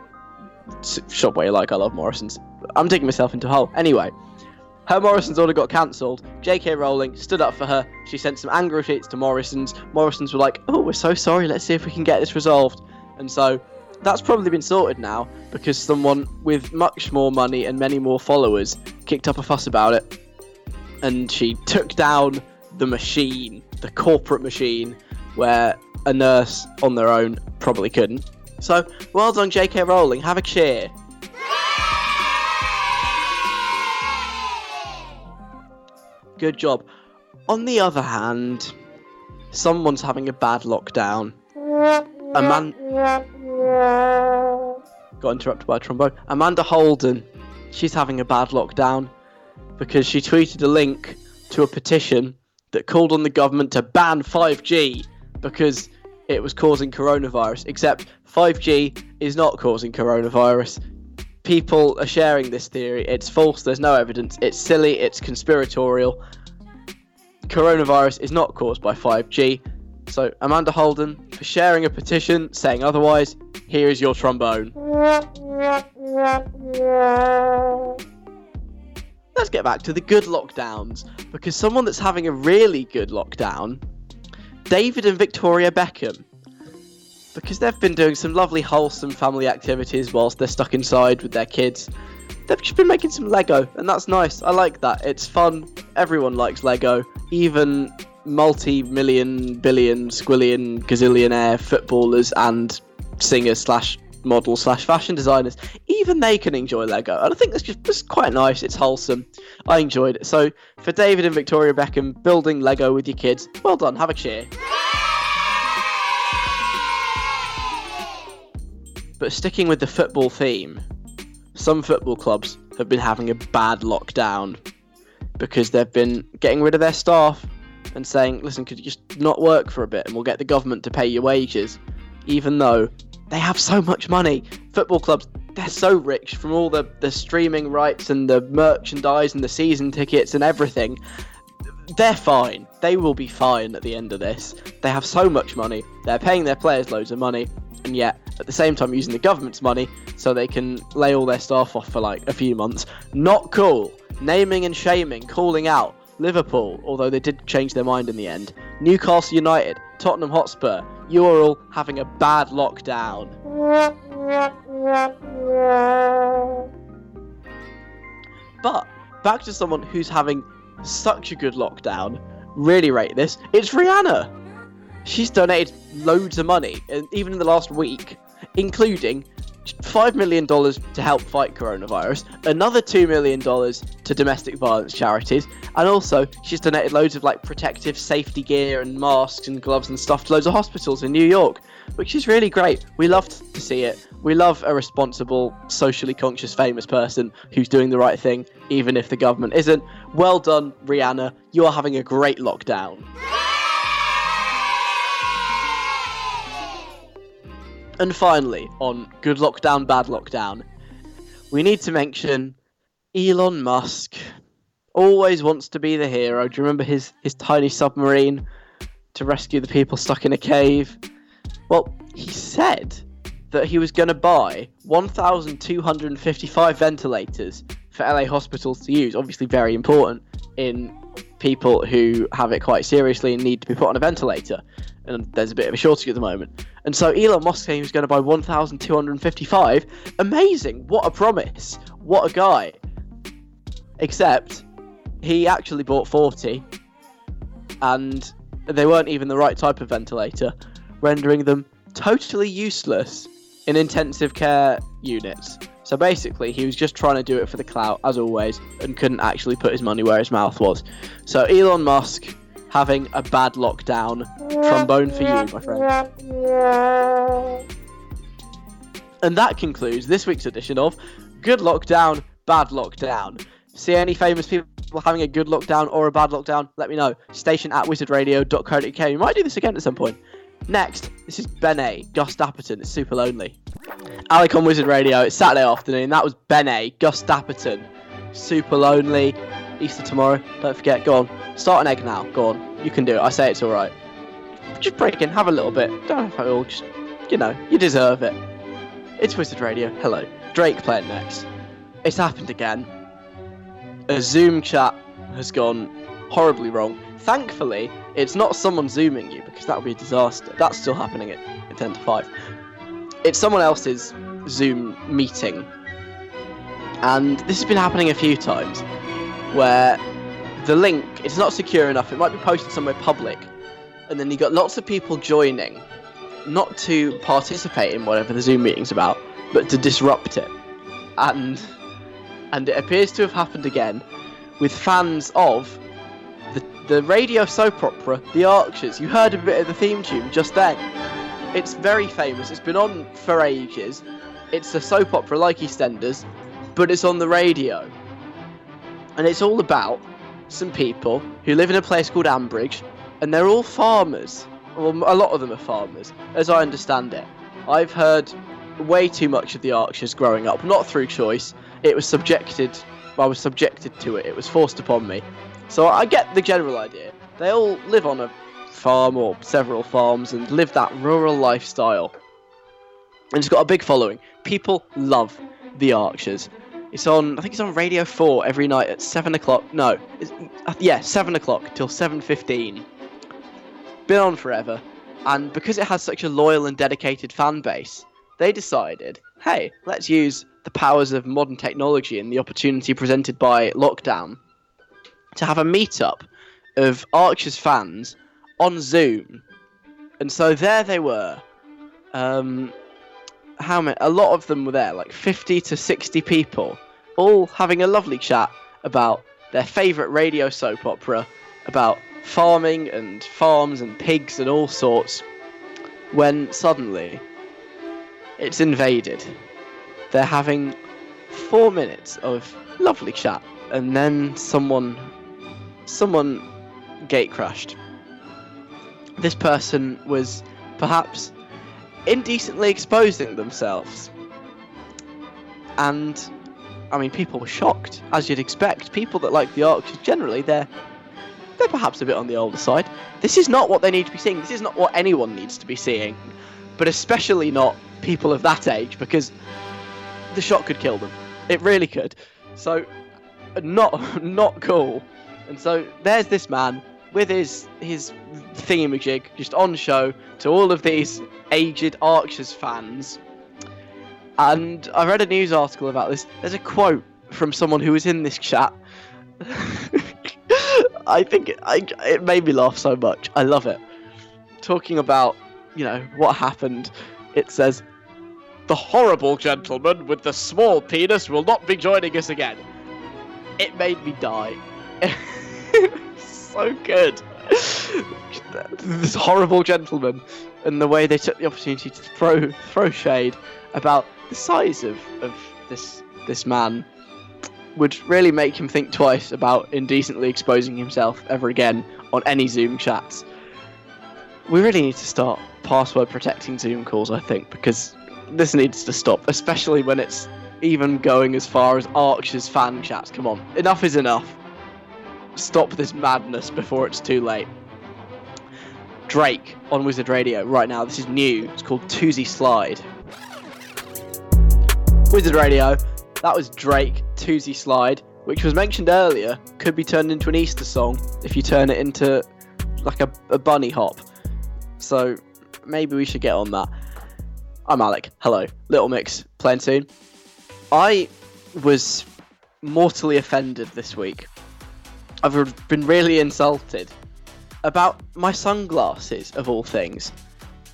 S4: shop where you like. I love Morrison's. I'm digging myself into a hole. Anyway, her Morrison's order got cancelled. J.K. Rowling stood up for her. She sent some angry tweets to Morrison's. Morrison's were like, "Oh, we're so sorry. Let's see if we can get this resolved." And so that's probably been sorted now because someone with much more money and many more followers kicked up a fuss about it. And she took down the machine, the corporate machine, where a nurse on their own probably couldn't. So, well done, J.K. Rowling. Have a cheer. Good job. On the other hand, someone's having a bad lockdown. A man got interrupted by a trombone. Amanda Holden, she's having a bad lockdown because she tweeted a link to a petition that called on the government to ban 5G because it was causing coronavirus. Except 5G is not causing coronavirus. People are sharing this theory. It's false. There's no evidence. It's silly. It's conspiratorial. Coronavirus is not caused by 5G. So, Amanda Holden, for sharing a petition saying otherwise, here is your trombone. Let's get back to the good lockdowns, because someone that's having a really good lockdown, David and Victoria Beckham, because they've been doing some lovely, wholesome family activities whilst they're stuck inside with their kids. They've just been making some Lego, and that's nice. I like that. It's fun. Everyone likes Lego, even multi-million, billion, squillion, gazillionaire footballers and singers slash models slash fashion designers. Even they can enjoy Lego, and I think that's just, just quite nice. It's wholesome. I enjoyed it. So for David and Victoria Beckham building Lego with your kids, well done. Have a cheer. But sticking with the football theme, some football clubs have been having a bad lockdown because they've been getting rid of their staff and saying, listen, could you just not work for a bit and we'll get the government to pay your wages, even though they have so much money. Football clubs, they're so rich from all the, the streaming rights and the merchandise and the season tickets and everything. they're fine. They will be fine at the end of this. They have so much money. They're paying their players loads of money, and yet at the same time using the government's money so they can lay all their staff off for like a few months. Not cool. Naming and shaming, calling out. Liverpool, although they did change their mind in the end. Newcastle United, Tottenham Hotspur. You're all having a bad lockdown. But back to someone who's having such a good lockdown. Really rate this. It's Rihanna. She's donated loads of money, even in the last week, including $5 million to help fight coronavirus, another $2 million to domestic violence charities, and also she's donated loads of like protective safety gear and masks and gloves and stuff to loads of hospitals in New York, which is really great. We love to see it. We love a responsible, socially conscious, famous person who's doing the right thing, even if the government isn't. Well done, Rihanna. You're having a great lockdown. And finally, on good lockdown, bad lockdown, we need to mention Elon Musk. Always wants to be the hero. Do you remember his, his tiny submarine to rescue the people stuck in a cave? Well, he said that he was going to buy 1,255 ventilators for LA hospitals to use. Obviously, very important in people who have it quite seriously and need to be put on a ventilator. And there's a bit of a shortage at the moment. And so Elon Musk saying he was going to buy 1,255. Amazing! What a promise! What a guy! Except he actually bought 40, and they weren't even the right type of ventilator, rendering them totally useless in intensive care units. So basically, he was just trying to do it for the clout, as always, and couldn't actually put his money where his mouth was. So Elon Musk having a bad lockdown. Trombone for you, my friend. And that concludes this week's edition of Good Lockdown, Bad Lockdown. See any famous people having a good lockdown or a bad lockdown? Let me know. Station at wizzardradio.co.uk. We might do this again at some point. Next, this is BENEE. Gus Dapperton. It's Supalonely. Alec on Wizzard Radio. It's Saturday afternoon. That was BENEE. Gus Dapperton. Supalonely. Easter tomorrow. Don't forget. Go on. Start an egg now. Go on. You can do it. I say it's all right. Just break in. Have a little bit. Don't have it all. Just, you know, you deserve it. It's Wizzard Radio. Hello. Drake playing next. It's happened again. A Zoom chat has gone horribly wrong. Thankfully, it's not someone zooming you because that would be a disaster. That's still happening at, at 10 to 5. It's someone else's Zoom meeting. And this has been happening a few times where the link is not secure enough. It might be posted somewhere public, and then you got lots of people joining, not to participate in whatever the Zoom meeting's about, but to disrupt it. And and it appears to have happened again with fans of the the radio soap opera The Archers. You heard a bit of the theme tune just then. It's very famous. It's been on for ages. It's a soap opera like EastEnders, but it's on the radio. And it's all about some people who live in a place called Ambridge, and they're all farmers. Well, a lot of them are farmers, as I understand it. I've heard way too much of the Archers growing up, not through choice. It was subjected. I was subjected to it. It was forced upon me. So I get the general idea. They all live on a farm or several farms and live that rural lifestyle. And it's got a big following. People love the Archers. It's on. I think it's on Radio Four every night at seven o'clock. No, uh, yeah, seven o'clock till seven fifteen. Been on forever, and because it has such a loyal and dedicated fan base, they decided, hey, let's use the powers of modern technology and the opportunity presented by lockdown to have a meetup of Archers fans on Zoom. And so there they were. Um, how many? A lot of them were there, like 50 to 60 people, all having a lovely chat about their favourite radio soap opera, about farming and farms and pigs and all sorts. When suddenly it's invaded. They're having four minutes of lovely chat, and then someone, someone gate crashed. This person was perhaps indecently exposing themselves. And I mean people were shocked, as you'd expect. People that like the Archers generally they're they're perhaps a bit on the older side. This is not what they need to be seeing. This is not what anyone needs to be seeing, but especially not people of that age because the shot could kill them. It really could. So, not not cool. And so there's this man with his his thingamajig just on show to all of these aged Archers fans. And I read a news article about this. There's a quote from someone who was in this chat. I think it, I, it made me laugh so much. I love it. Talking about, you know, what happened. It says, "The horrible gentleman with the small penis will not be joining us again." It made me die. so good. This horrible gentleman and the way they took the opportunity to throw throw shade about the size of, of this this man would really make him think twice about indecently exposing himself ever again on any Zoom chats. We really need to start password protecting Zoom calls, I think, because this needs to stop, especially when it's even going as far as Archer's fan chats. Come on, enough is enough. Stop this madness before it's too late. Drake on Wizzard Radio right now. This is new. It's called Toosie Slide. Wizzard Radio. That was Drake, Toosie Slide, which was mentioned earlier. Could be turned into an Easter song if you turn it into like a, a bunny hop. So maybe we should get on that. I'm Alec. Hello. Little Mix playing soon. I was mortally offended this week. I've been really insulted about my sunglasses, of all things.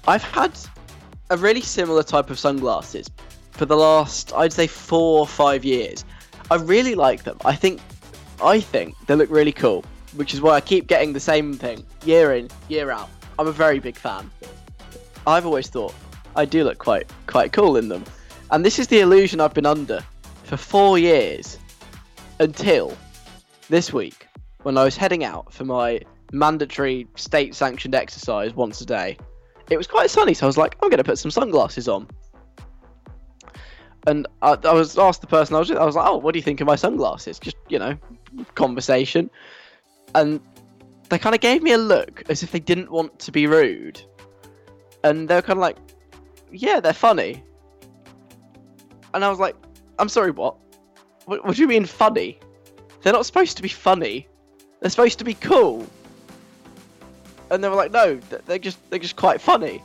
S4: I've had a really similar type of sunglasses for the last, I'd say, four or five years. I really like them. I think, I think they look really cool, which is why I keep getting the same thing year in, year out. I'm a very big fan. I've always thought I do look quite, quite cool in them, and this is the illusion I've been under for four years until this week when I was heading out for my mandatory state sanctioned exercise once a day. It was quite sunny, so I was like, I'm going to put some sunglasses on. And I, I, was asked the person I was with, I was like, oh, what do you think of my sunglasses? Just, you know, conversation. And they kind of gave me a look as if they didn't want to be rude. And they were kind of like, yeah, they're funny. And I was like, I'm sorry, what? What, what do you mean funny? They're not supposed to be funny. They're supposed to be cool. And they were like, no, they're just they're just quite funny.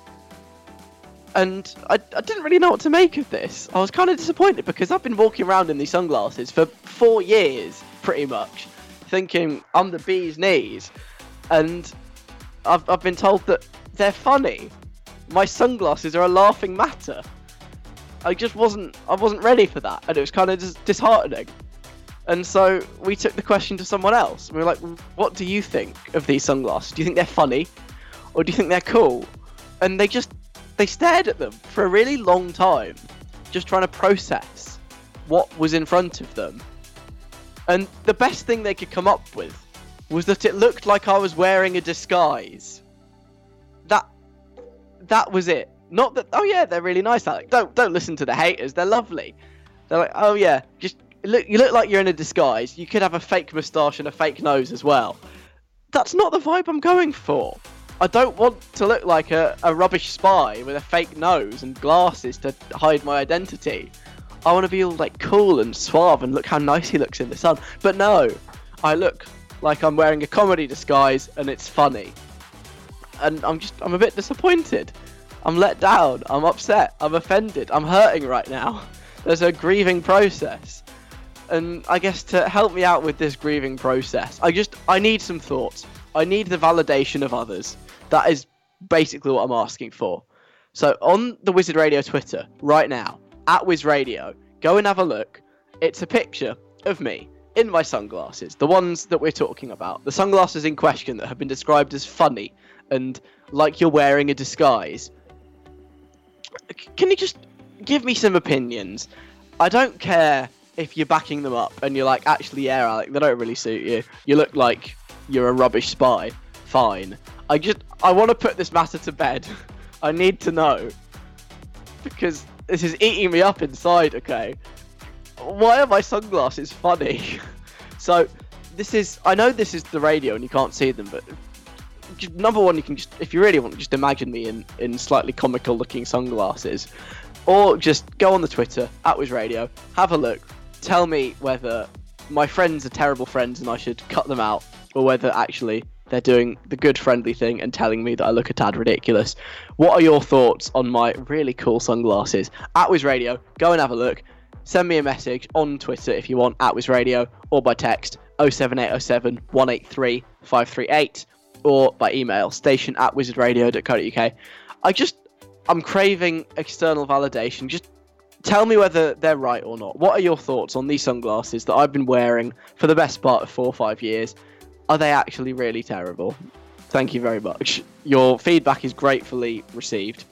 S4: And I, I didn't really know what to make of this. I was kind of disappointed because I've been walking around in these sunglasses for four years, pretty much, thinking I'm the bee's knees. And I've, I've been told that they're funny. My sunglasses are a laughing matter. I just wasn't I wasn't ready for that, and it was kind of dis- disheartening. And so we took the question to someone else. We were like, "What do you think of these sunglasses? Do you think they're funny, or do you think they're cool?" And they just they stared at them for a really long time, just trying to process what was in front of them. And the best thing they could come up with was that it looked like I was wearing a disguise. That that was it. Not that oh yeah, they're really nice, Alec. Don't don't listen to the haters. They're lovely. They're like, oh yeah, just look you look like you're in a disguise. You could have a fake moustache and a fake nose as well. That's not the vibe I'm going for. I don't want to look like a, a rubbish spy with a fake nose and glasses to hide my identity. I want to be all like cool and suave and look how nice he looks in the sun. But no, I look like I'm wearing a comedy disguise and it's funny. And I'm just I'm a bit disappointed. I'm let down. I'm upset. I'm offended. I'm hurting right now. There's a grieving process. And I guess to help me out with this grieving process, I just I need some thoughts. I need the validation of others. That is basically what I'm asking for. So on the Wizzard Radio Twitter right now, at Wiz Radio, go and have a look. It's a picture of me in my sunglasses, the ones that we're talking about, the sunglasses in question that have been described as funny and like you're wearing a disguise. Can you just give me some opinions? I don't care if you're backing them up and you're like, actually, yeah, Alec, they don't really suit you. You look like you're a rubbish spy. Fine. I just, I want to put this matter to bed. I need to know. Because this is eating me up inside, okay? Why are my sunglasses funny? so, this is I know this is the radio and you can't see them, but number one, you can just if you really want, just imagine me in in slightly comical looking sunglasses, or just go on the Twitter at Wiz Radio, have a look, tell me whether my friends are terrible friends and I should cut them out, or whether actually they're doing the good friendly thing and telling me that I look a tad ridiculous. What are your thoughts on my really cool sunglasses? At Wiz Radio, go and have a look. Send me a message on Twitter if you want, at Wiz Radio, or by text 07807 183 538, or by email station at wizzardradio.co.uk. I just, I'm craving external validation. Just tell me whether they're right or not. What are your thoughts on these sunglasses that I've been wearing for the best part of four or five years? Are they actually really terrible? Thank you very much. Your feedback is gratefully received.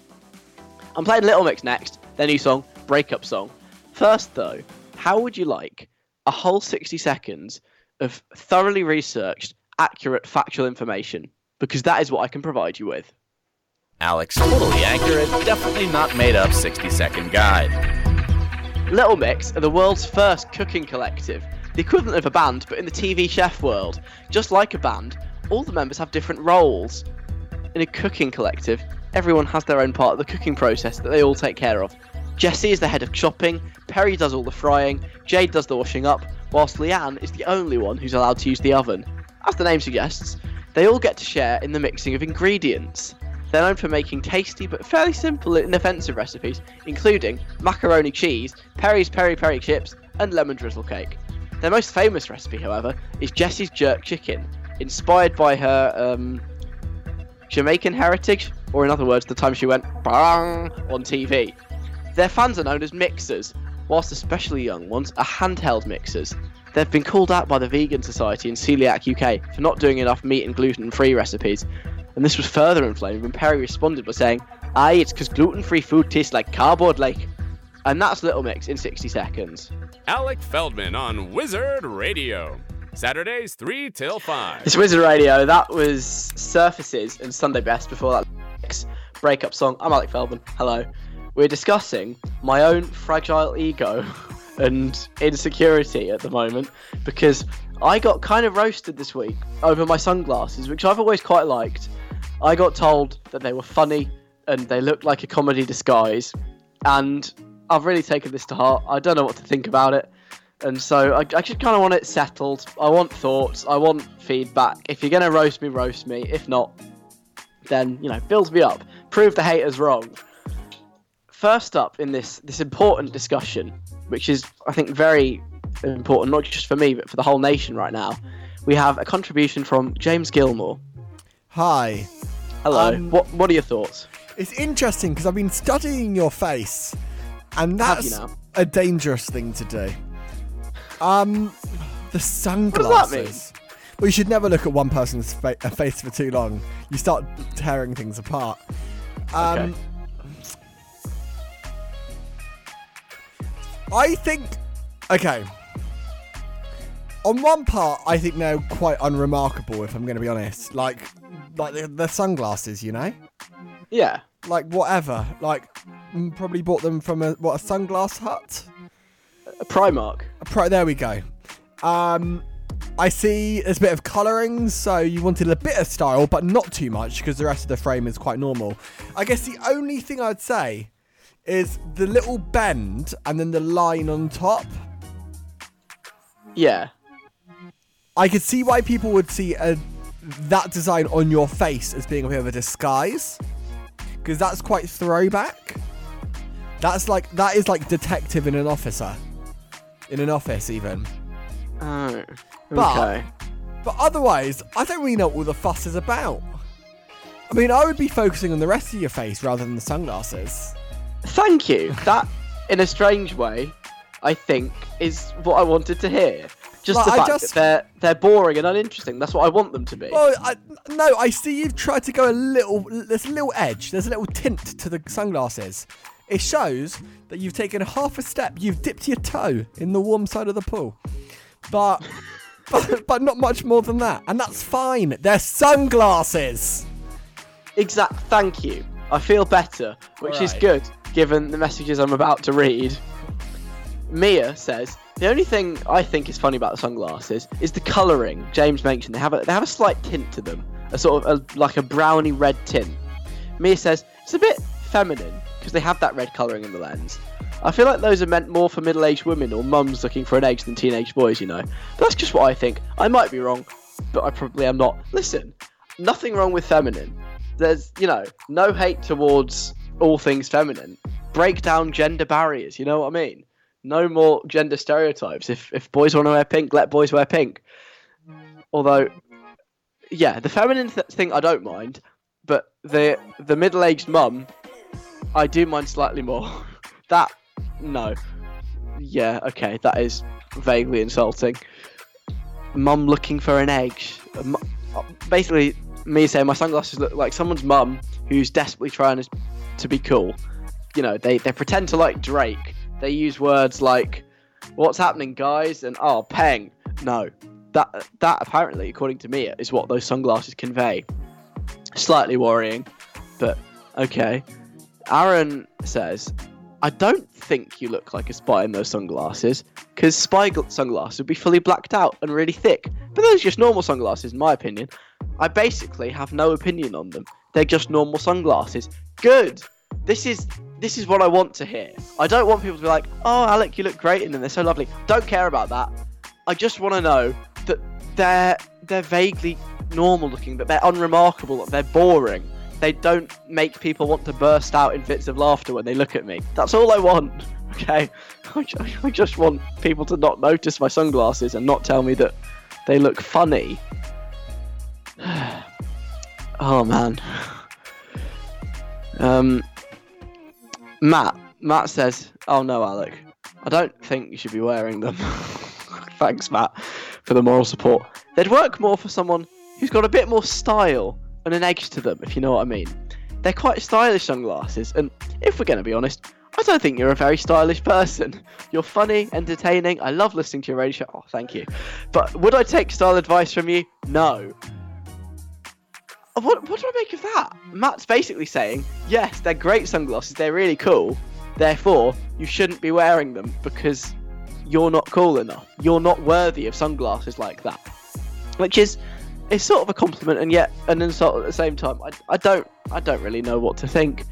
S4: I'm playing Little Mix next, their new song, Breakup Song. First, though, how would you like a whole 60 seconds of thoroughly researched, accurate, factual information? Because that is what I can provide you with.
S7: Alex, totally accurate, definitely not made up 60 second guide.
S4: Little Mix are the world's first cooking collective, the equivalent of a band, but in the TV chef world. Just like a band, all the members have different roles. In a cooking collective, everyone has their own part of the cooking process that they all take care of. Jesy is the head of chopping, Perrie does all the frying, Jade does the washing up, whilst Leanne is the only one who's allowed to use the oven. As the name suggests, they all get to share in the mixing of ingredients. They're known for making tasty but fairly simple and inoffensive recipes, including macaroni cheese, Perrie's peri peri chips, and lemon drizzle cake. Their most famous recipe, however, is Jesy's jerk chicken, inspired by her um, Jamaican heritage, or in other words, the time she went bang on TV. Their fans are known as mixers, whilst especially young ones are handheld mixers. They've been called out by the Vegan Society and Coeliac UK for not doing enough meat and gluten free recipes, and this was further inflamed when Perrie responded by saying, Aye, it's because gluten free food tastes like cardboard like. And that's Little Mix in 60 seconds.
S5: Alec Feldman on Wizzard Radio. Saturdays 3 till 5.
S4: It's Wizzard Radio. That was Surfaces and Sunday Best before that breakup song. I'm Alec Feldman. Hello. We're discussing my own fragile ego and insecurity at the moment because I got kind of roasted this week over my sunglasses, which I've always quite liked. I got told that they were funny and they looked like a comedy disguise, and I've really taken this to heart. I don't know what to think about it, and so I, just kind of want it settled. I want thoughts. I want feedback. If you're gonna roast me, roast me. If not, then you know, build me up. Prove the haters wrong. First up in this this important discussion, which is I think very important, not just for me but for the whole nation right now. We have a contribution from James Gilmore.
S9: Hi.
S4: Hello.
S9: Um,
S4: what What are your thoughts?
S9: It's interesting because I've been studying your face, and that's a dangerous thing to do. Um, the
S4: does that
S9: sunglasses.
S4: mean?
S9: Well, you should never look at one person's fa- face for too long. You start tearing things apart. Um,
S4: Okay.
S9: I think. Okay. On one part, I think they're quite unremarkable. If I'm going to be honest, like, like the, the sunglasses, you know,
S4: Yeah.
S9: like whatever. Like, probably bought them from a what a sunglass hut.
S4: A Primark.
S9: A Pro, there we go. Um, I see there's a bit of colouring, so you wanted a bit of style, but not too much because the rest of the frame is quite normal. I guess the only thing I'd say is the little bend and then the line on top.
S4: Yeah.
S9: I could see why people would see a, that design on your face as being a bit of a disguise, because that's quite throwback. That's like that is like detective in an officer, in an office even.
S4: Oh.
S9: But- But otherwise, I don't really know what all the fuss is about. I mean, I would be focusing on the rest of your face rather than the sunglasses.
S4: Thank you. That, in a strange way, I think is what I wanted to hear. Just
S9: Like,
S4: the fact
S9: just-
S4: that they're they're boring and uninteresting. That's what I want them to be.
S9: Well, I, no, I see you've tried to go a little. There's a little edge. There's a little tint to the sunglasses. It shows that you've taken half a step. You've dipped your toe in the warm side of the pool, but but, but not much more than that, and that's fine. They're sunglasses.
S4: Exact. Thank you. I feel better, which is good given the messages I'm about to read. Mia says the only thing I think is funny about the sunglasses is the colouring. James mentioned they have a they have a slight tint to them, a sort of a, like a browny red tint. Mia says it's a bit feminine because they have that red colouring in the lens. I feel like those are meant more for middle-aged women or mums looking for an edge than teenage boys, you know. But that's just what I think. I might be wrong, but I probably am not. Listen, nothing wrong with feminine. There's, you know, no hate towards all things feminine. Break down gender barriers, you know what I mean? No more gender stereotypes. If if boys want to wear pink, let boys wear pink. Although, yeah, the feminine th- thing I don't mind, but the the middle-aged mum, I do mind slightly more. that, no, yeah, okay, that is vaguely insulting. Mum looking for an egg. Basically, me saying my sunglasses look like someone's mum who's desperately trying to be cool. You know, they they pretend to like Drake. They use words like "What's happening, guys?" and "Oh, peng." No, that that apparently, according to me, is what those sunglasses convey. Slightly worrying, but okay. Aaron says, "I don't think you look like a spy in those sunglasses, because spy gl- sunglasses would be fully blacked out and really thick. But those are just normal sunglasses, in my opinion. I basically have no opinion on them. They're just normal sunglasses. Good. This is this is what I want to hear. I don't want people to be like, "Oh, Alec, you look great in them. They're so lovely." Don't care about that. I just want to know that they're they're vaguely normal looking, that they're unremarkable, that they're boring. They don't make people want to burst out in fits of laughter when they look at me. That's all I want. Okay, I just want people to not notice my sunglasses and not tell me that they look funny. oh man. Um, Matt. Matt says, "Oh no, Alec, I don't think you should be wearing them." Thanks, Matt, for the moral support. They'd work more for someone who's got a bit more style and an edge to them, if you know what I mean. They're quite stylish sunglasses, and if we're going to be honest, I don't think you're a very stylish person. You're funny, entertaining. I love listening to your radio show. Oh, thank you. But would I take style advice from you? No. What, what do I make of that? Matt's basically saying, yes, they're great sunglasses, they're really cool. Therefore, you shouldn't be wearing them because you're not cool enough. You're not worthy of sunglasses like that. Which is it's sort of a compliment and yet an insult at the same time. I, I don't I don't really know what to think.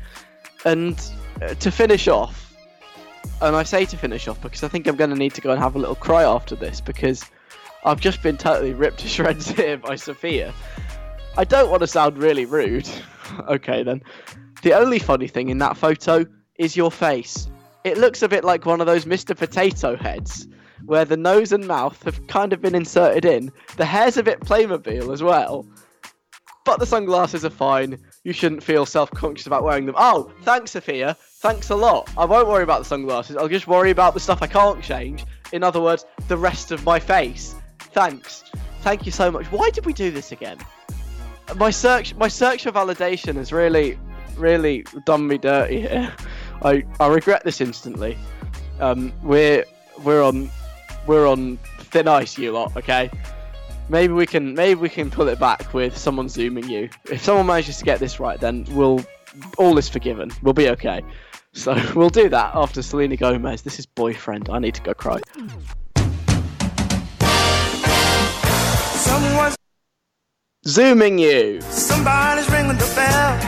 S4: And uh, to finish off, and I say to finish off because I think I'm going to need to go and have a little cry after this because I've just been totally ripped to shreds here by Sophia. I don't want to sound really rude. okay then. The only funny thing in that photo is your face. It looks a bit like one of those Mr. Potato heads, where the nose and mouth have kind of been inserted in. The hair's a bit Playmobil as well. But the sunglasses are fine. You shouldn't feel self conscious about wearing them. Oh, thanks, Sophia. Thanks a lot. I won't worry about the sunglasses. I'll just worry about the stuff I can't change. In other words, the rest of my face. Thanks. Thank you so much. Why did we do this again? My search, my search for validation has really, really done me dirty here. I, I regret this instantly. Um, we're we're on we're on thin ice, you lot. Okay. Maybe we can maybe we can pull it back with someone zooming you. If someone manages to get this right, then we'll all is forgiven. We'll be okay. So we'll do that after Selena Gomez. This is boyfriend. I need to go cry.
S8: Someone's
S4: Zooming you.
S8: somebody's ringing the bell.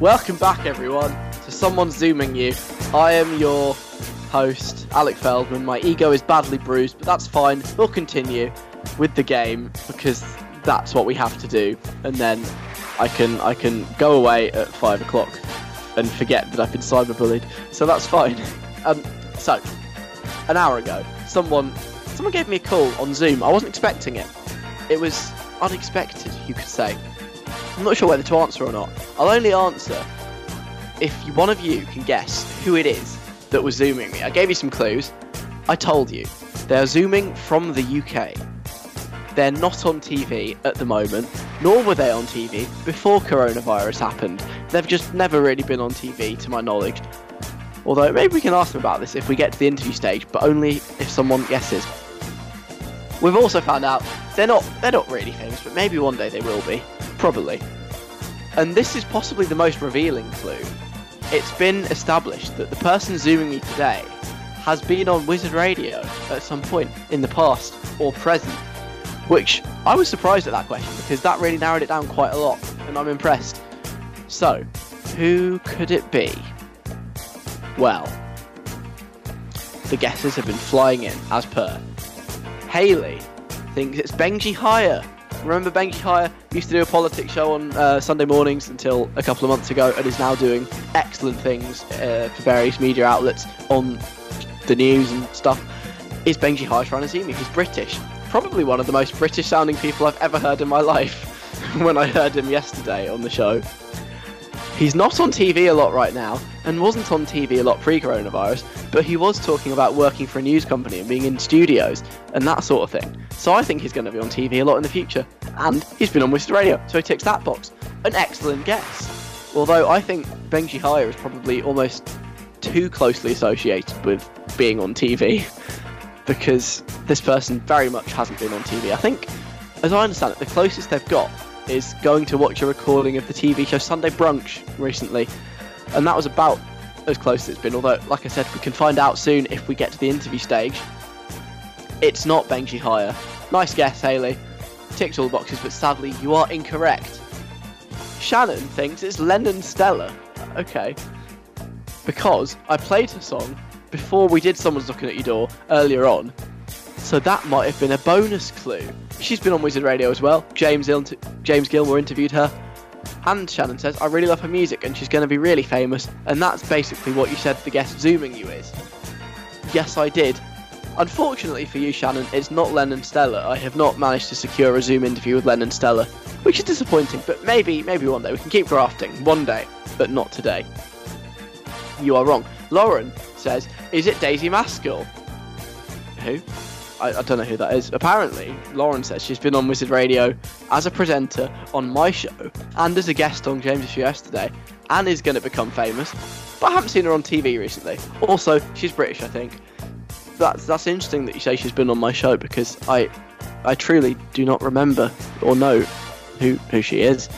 S4: Welcome back, everyone, to Someone Zooming You. I am your host, Alec Feldman. My ego is badly bruised, but that's fine. We'll continue with the game because that's what we have to do, and then I can I can go away at five o'clock and forget that I've been cyberbullied. So that's fine. Um, so an hour ago, someone someone gave me a call on Zoom. I wasn't expecting it. It was unexpected, you could say. I'm not sure whether to answer or not. I'll only answer if one of you can guess who it is that was zooming me. I gave you some clues. I told you. They're zooming from the UK. They're not on TV at the moment, nor were they on TV before coronavirus happened. They've just never really been on TV, to my knowledge. Although maybe we can ask them about this if we get to the interview stage, but only if someone guesses. We've also found out they're not they're not really famous, but maybe one day they will be. Probably. And this is possibly the most revealing clue. It's been established that the person zooming me today has been on Wizzard Radio at some point in the past or present. Which I was surprised at that question because that really narrowed it down quite a lot, and I'm impressed. So, who could it be? Well, the guesses have been flying in as per. Haley thinks it's Benji Hire. Remember Benji Hire used to do a politics show on uh, Sunday mornings until a couple of months ago, and is now doing excellent things uh, for various media outlets on the news and stuff. Is Benji Hire trying to see me? He's British. Probably one of the most British sounding people I've ever heard in my life when I heard him yesterday on the show. He's not on TV a lot right now, and wasn't on TV a lot pre coronavirus, but he was talking about working for a news company and being in studios and that sort of thing. So I think he's going to be on TV a lot in the future. And he's been on Wizzard Radio, so he ticks that box. An excellent guess. Although I think Benji Hire is probably almost too closely associated with being on TV, because this person very much hasn't been on TV. I think, as I understand it, the closest they've got is going to watch a recording of the TV show Sunday Brunch recently, and that was about as close as it's been. Although, like I said, we can find out soon if we get to the interview stage. It's not Benji Hire. Nice guess, Haley. Ticks all the boxes, but sadly, you are incorrect. Shannon thinks it's Lennon Stella. Okay. Because I played her song before we did Someone's Looking at Your Door earlier on, so that might have been a bonus clue. She's been on Wizzard Radio as well. James, Il- James Gilmore interviewed her. And Shannon says, I really love her music and she's going to be really famous. And that's basically what you said the guest zooming you is. Yes, I did. Unfortunately for you, Shannon, it's not Lennon Stella. I have not managed to secure a Zoom interview with Lennon Stella, which is disappointing, but maybe, maybe one day. We can keep grafting. One day, but not today. You are wrong. Lauren says, Is it Daisy Maskell? Who? I, I, don't know who that is. Apparently, Lauren says she's been on Wizzard Radio as a presenter on my show and as a guest on James' show yesterday and is going to become famous. But I haven't seen her on TV recently. Also, she's British, I think. That's that's interesting that you say she's been on my show because I I truly do not remember or know who who she is,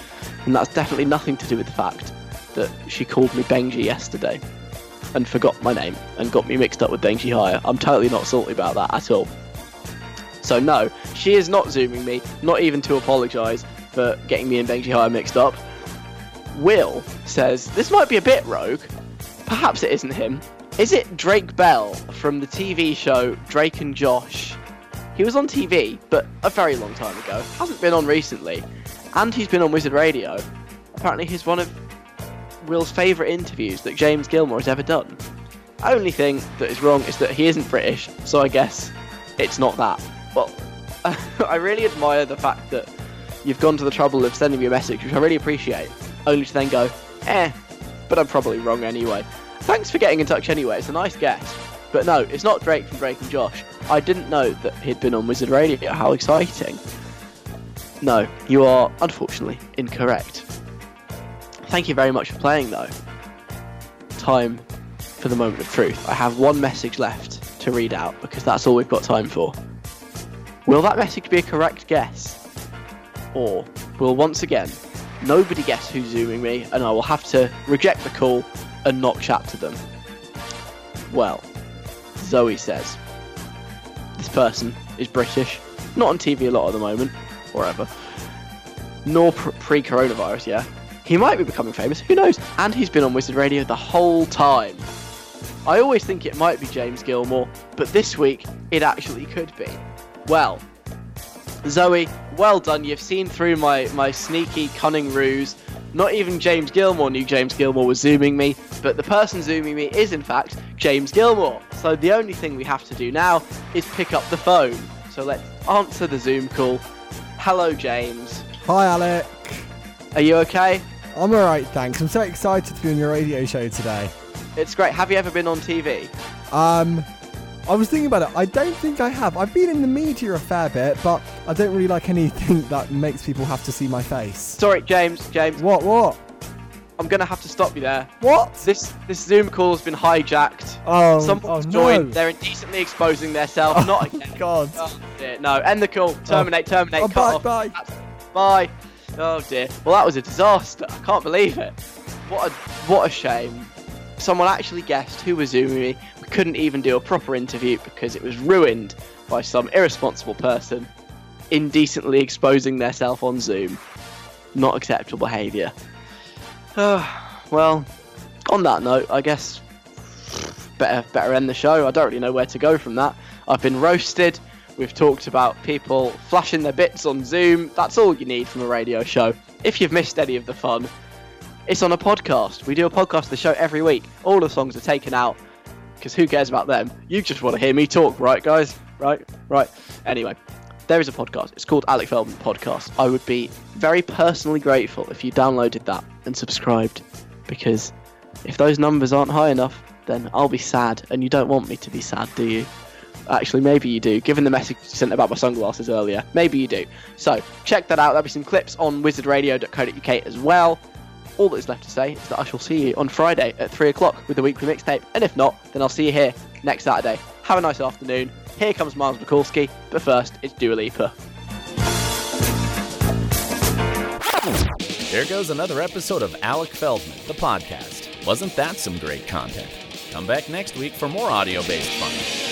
S4: and that's definitely nothing to do with the fact that she called me Benji yesterday and forgot my name and got me mixed up with Benji Hire. I'm totally not salty about that at all. So no, she is not zooming me, not even to apologise for getting me and Benji Hire mixed up. Will says, this might be a bit rogue. Perhaps it isn't him. Is it Drake Bell from the TV show Drake and Josh? He was on TV, but a very long time ago. Hasn't been on recently. And he's been on Wizzard Radio. Apparently he's one of Will's favourite interviews that James Gilmore has ever done. Only thing that is wrong is that he isn't British, so I guess it's not that. Well, I really admire the fact that you've gone to the trouble of sending me a message, which I really appreciate, only to then go, eh, but I'm probably wrong anyway. Thanks for getting in touch anyway, it's a nice guess. But no, it's not Drake from Drake and Josh. I didn't know that he'd been on Wizzard Radio. How exciting. No, you are unfortunately incorrect. Thank you very much for playing though. Time for the moment of truth. I have one message left to read out because that's all we've got time for. Will that message be a correct guess? Or will once again nobody guess who's zooming me and I will have to reject the call and not chat to them? Well, Zoe says this person is British, not on TV a lot at the moment, or ever, nor pre coronavirus, yeah. He might be becoming famous, who knows? And he's been on Wizzard Radio the whole time. I always think it might be James Gilmore, but this week it actually could be. Well, Zoe, well done. You've seen through my, my sneaky, cunning ruse. Not even James Gilmore knew James Gilmore was zooming me, but the person zooming me is, in fact, James Gilmore. So the only thing we have to do now is pick up the phone. So let's answer the Zoom call. Hello, James.
S9: Hi, Alec.
S4: Are you okay?
S9: I'm alright, thanks. I'm so excited to be on your radio show today.
S4: It's great. Have you ever been on TV?
S9: Um, I was thinking about it. I don't think I have. I've been in the media a fair bit, but I don't really like anything that makes people have to see my face.
S4: Sorry, James. James.
S9: What? What?
S4: I'm gonna have to stop you there.
S9: What?
S4: This this Zoom call has been hijacked.
S9: Oh,
S4: Someone's
S9: oh,
S4: joined.
S9: no.
S4: They're indecently exposing themselves.
S9: Oh,
S4: Not again.
S9: God.
S4: Oh, dear. No, end the call. Oh. Terminate. Terminate.
S9: Oh,
S4: cut
S9: bye,
S4: off.
S9: bye.
S4: Bye. Oh dear. Well, that was a disaster. I can't believe it. What a what a shame. Someone actually guessed who was zooming me. Couldn't even do a proper interview because it was ruined by some irresponsible person indecently exposing themselves on Zoom. Not acceptable behaviour. well, on that note, I guess better better end the show. I don't really know where to go from that. I've been roasted. We've talked about people flashing their bits on Zoom. That's all you need from a radio show. If you've missed any of the fun, it's on a podcast. We do a podcast of the show every week. All the songs are taken out because who cares about them? You just want to hear me talk, right, guys? Right, right. Anyway, there is a podcast. It's called Alec Feldman Podcast. I would be very personally grateful if you downloaded that and subscribed because if those numbers aren't high enough, then I'll be sad, and you don't want me to be sad, do you? Actually, maybe you do. Given the message you sent about my sunglasses earlier, maybe you do. So check that out. There'll be some clips on wizzardradio.co.uk as well. All that is left to say is that I shall see you on Friday at 3 o'clock with the weekly mixtape, and if not, then I'll see you here next Saturday. Have a nice afternoon. Here comes Miles Mikulski, but first, it's Dua Lipa.
S7: There goes another episode of Alec Feldman, the podcast. Wasn't that some great content? Come back next week for more audio based fun.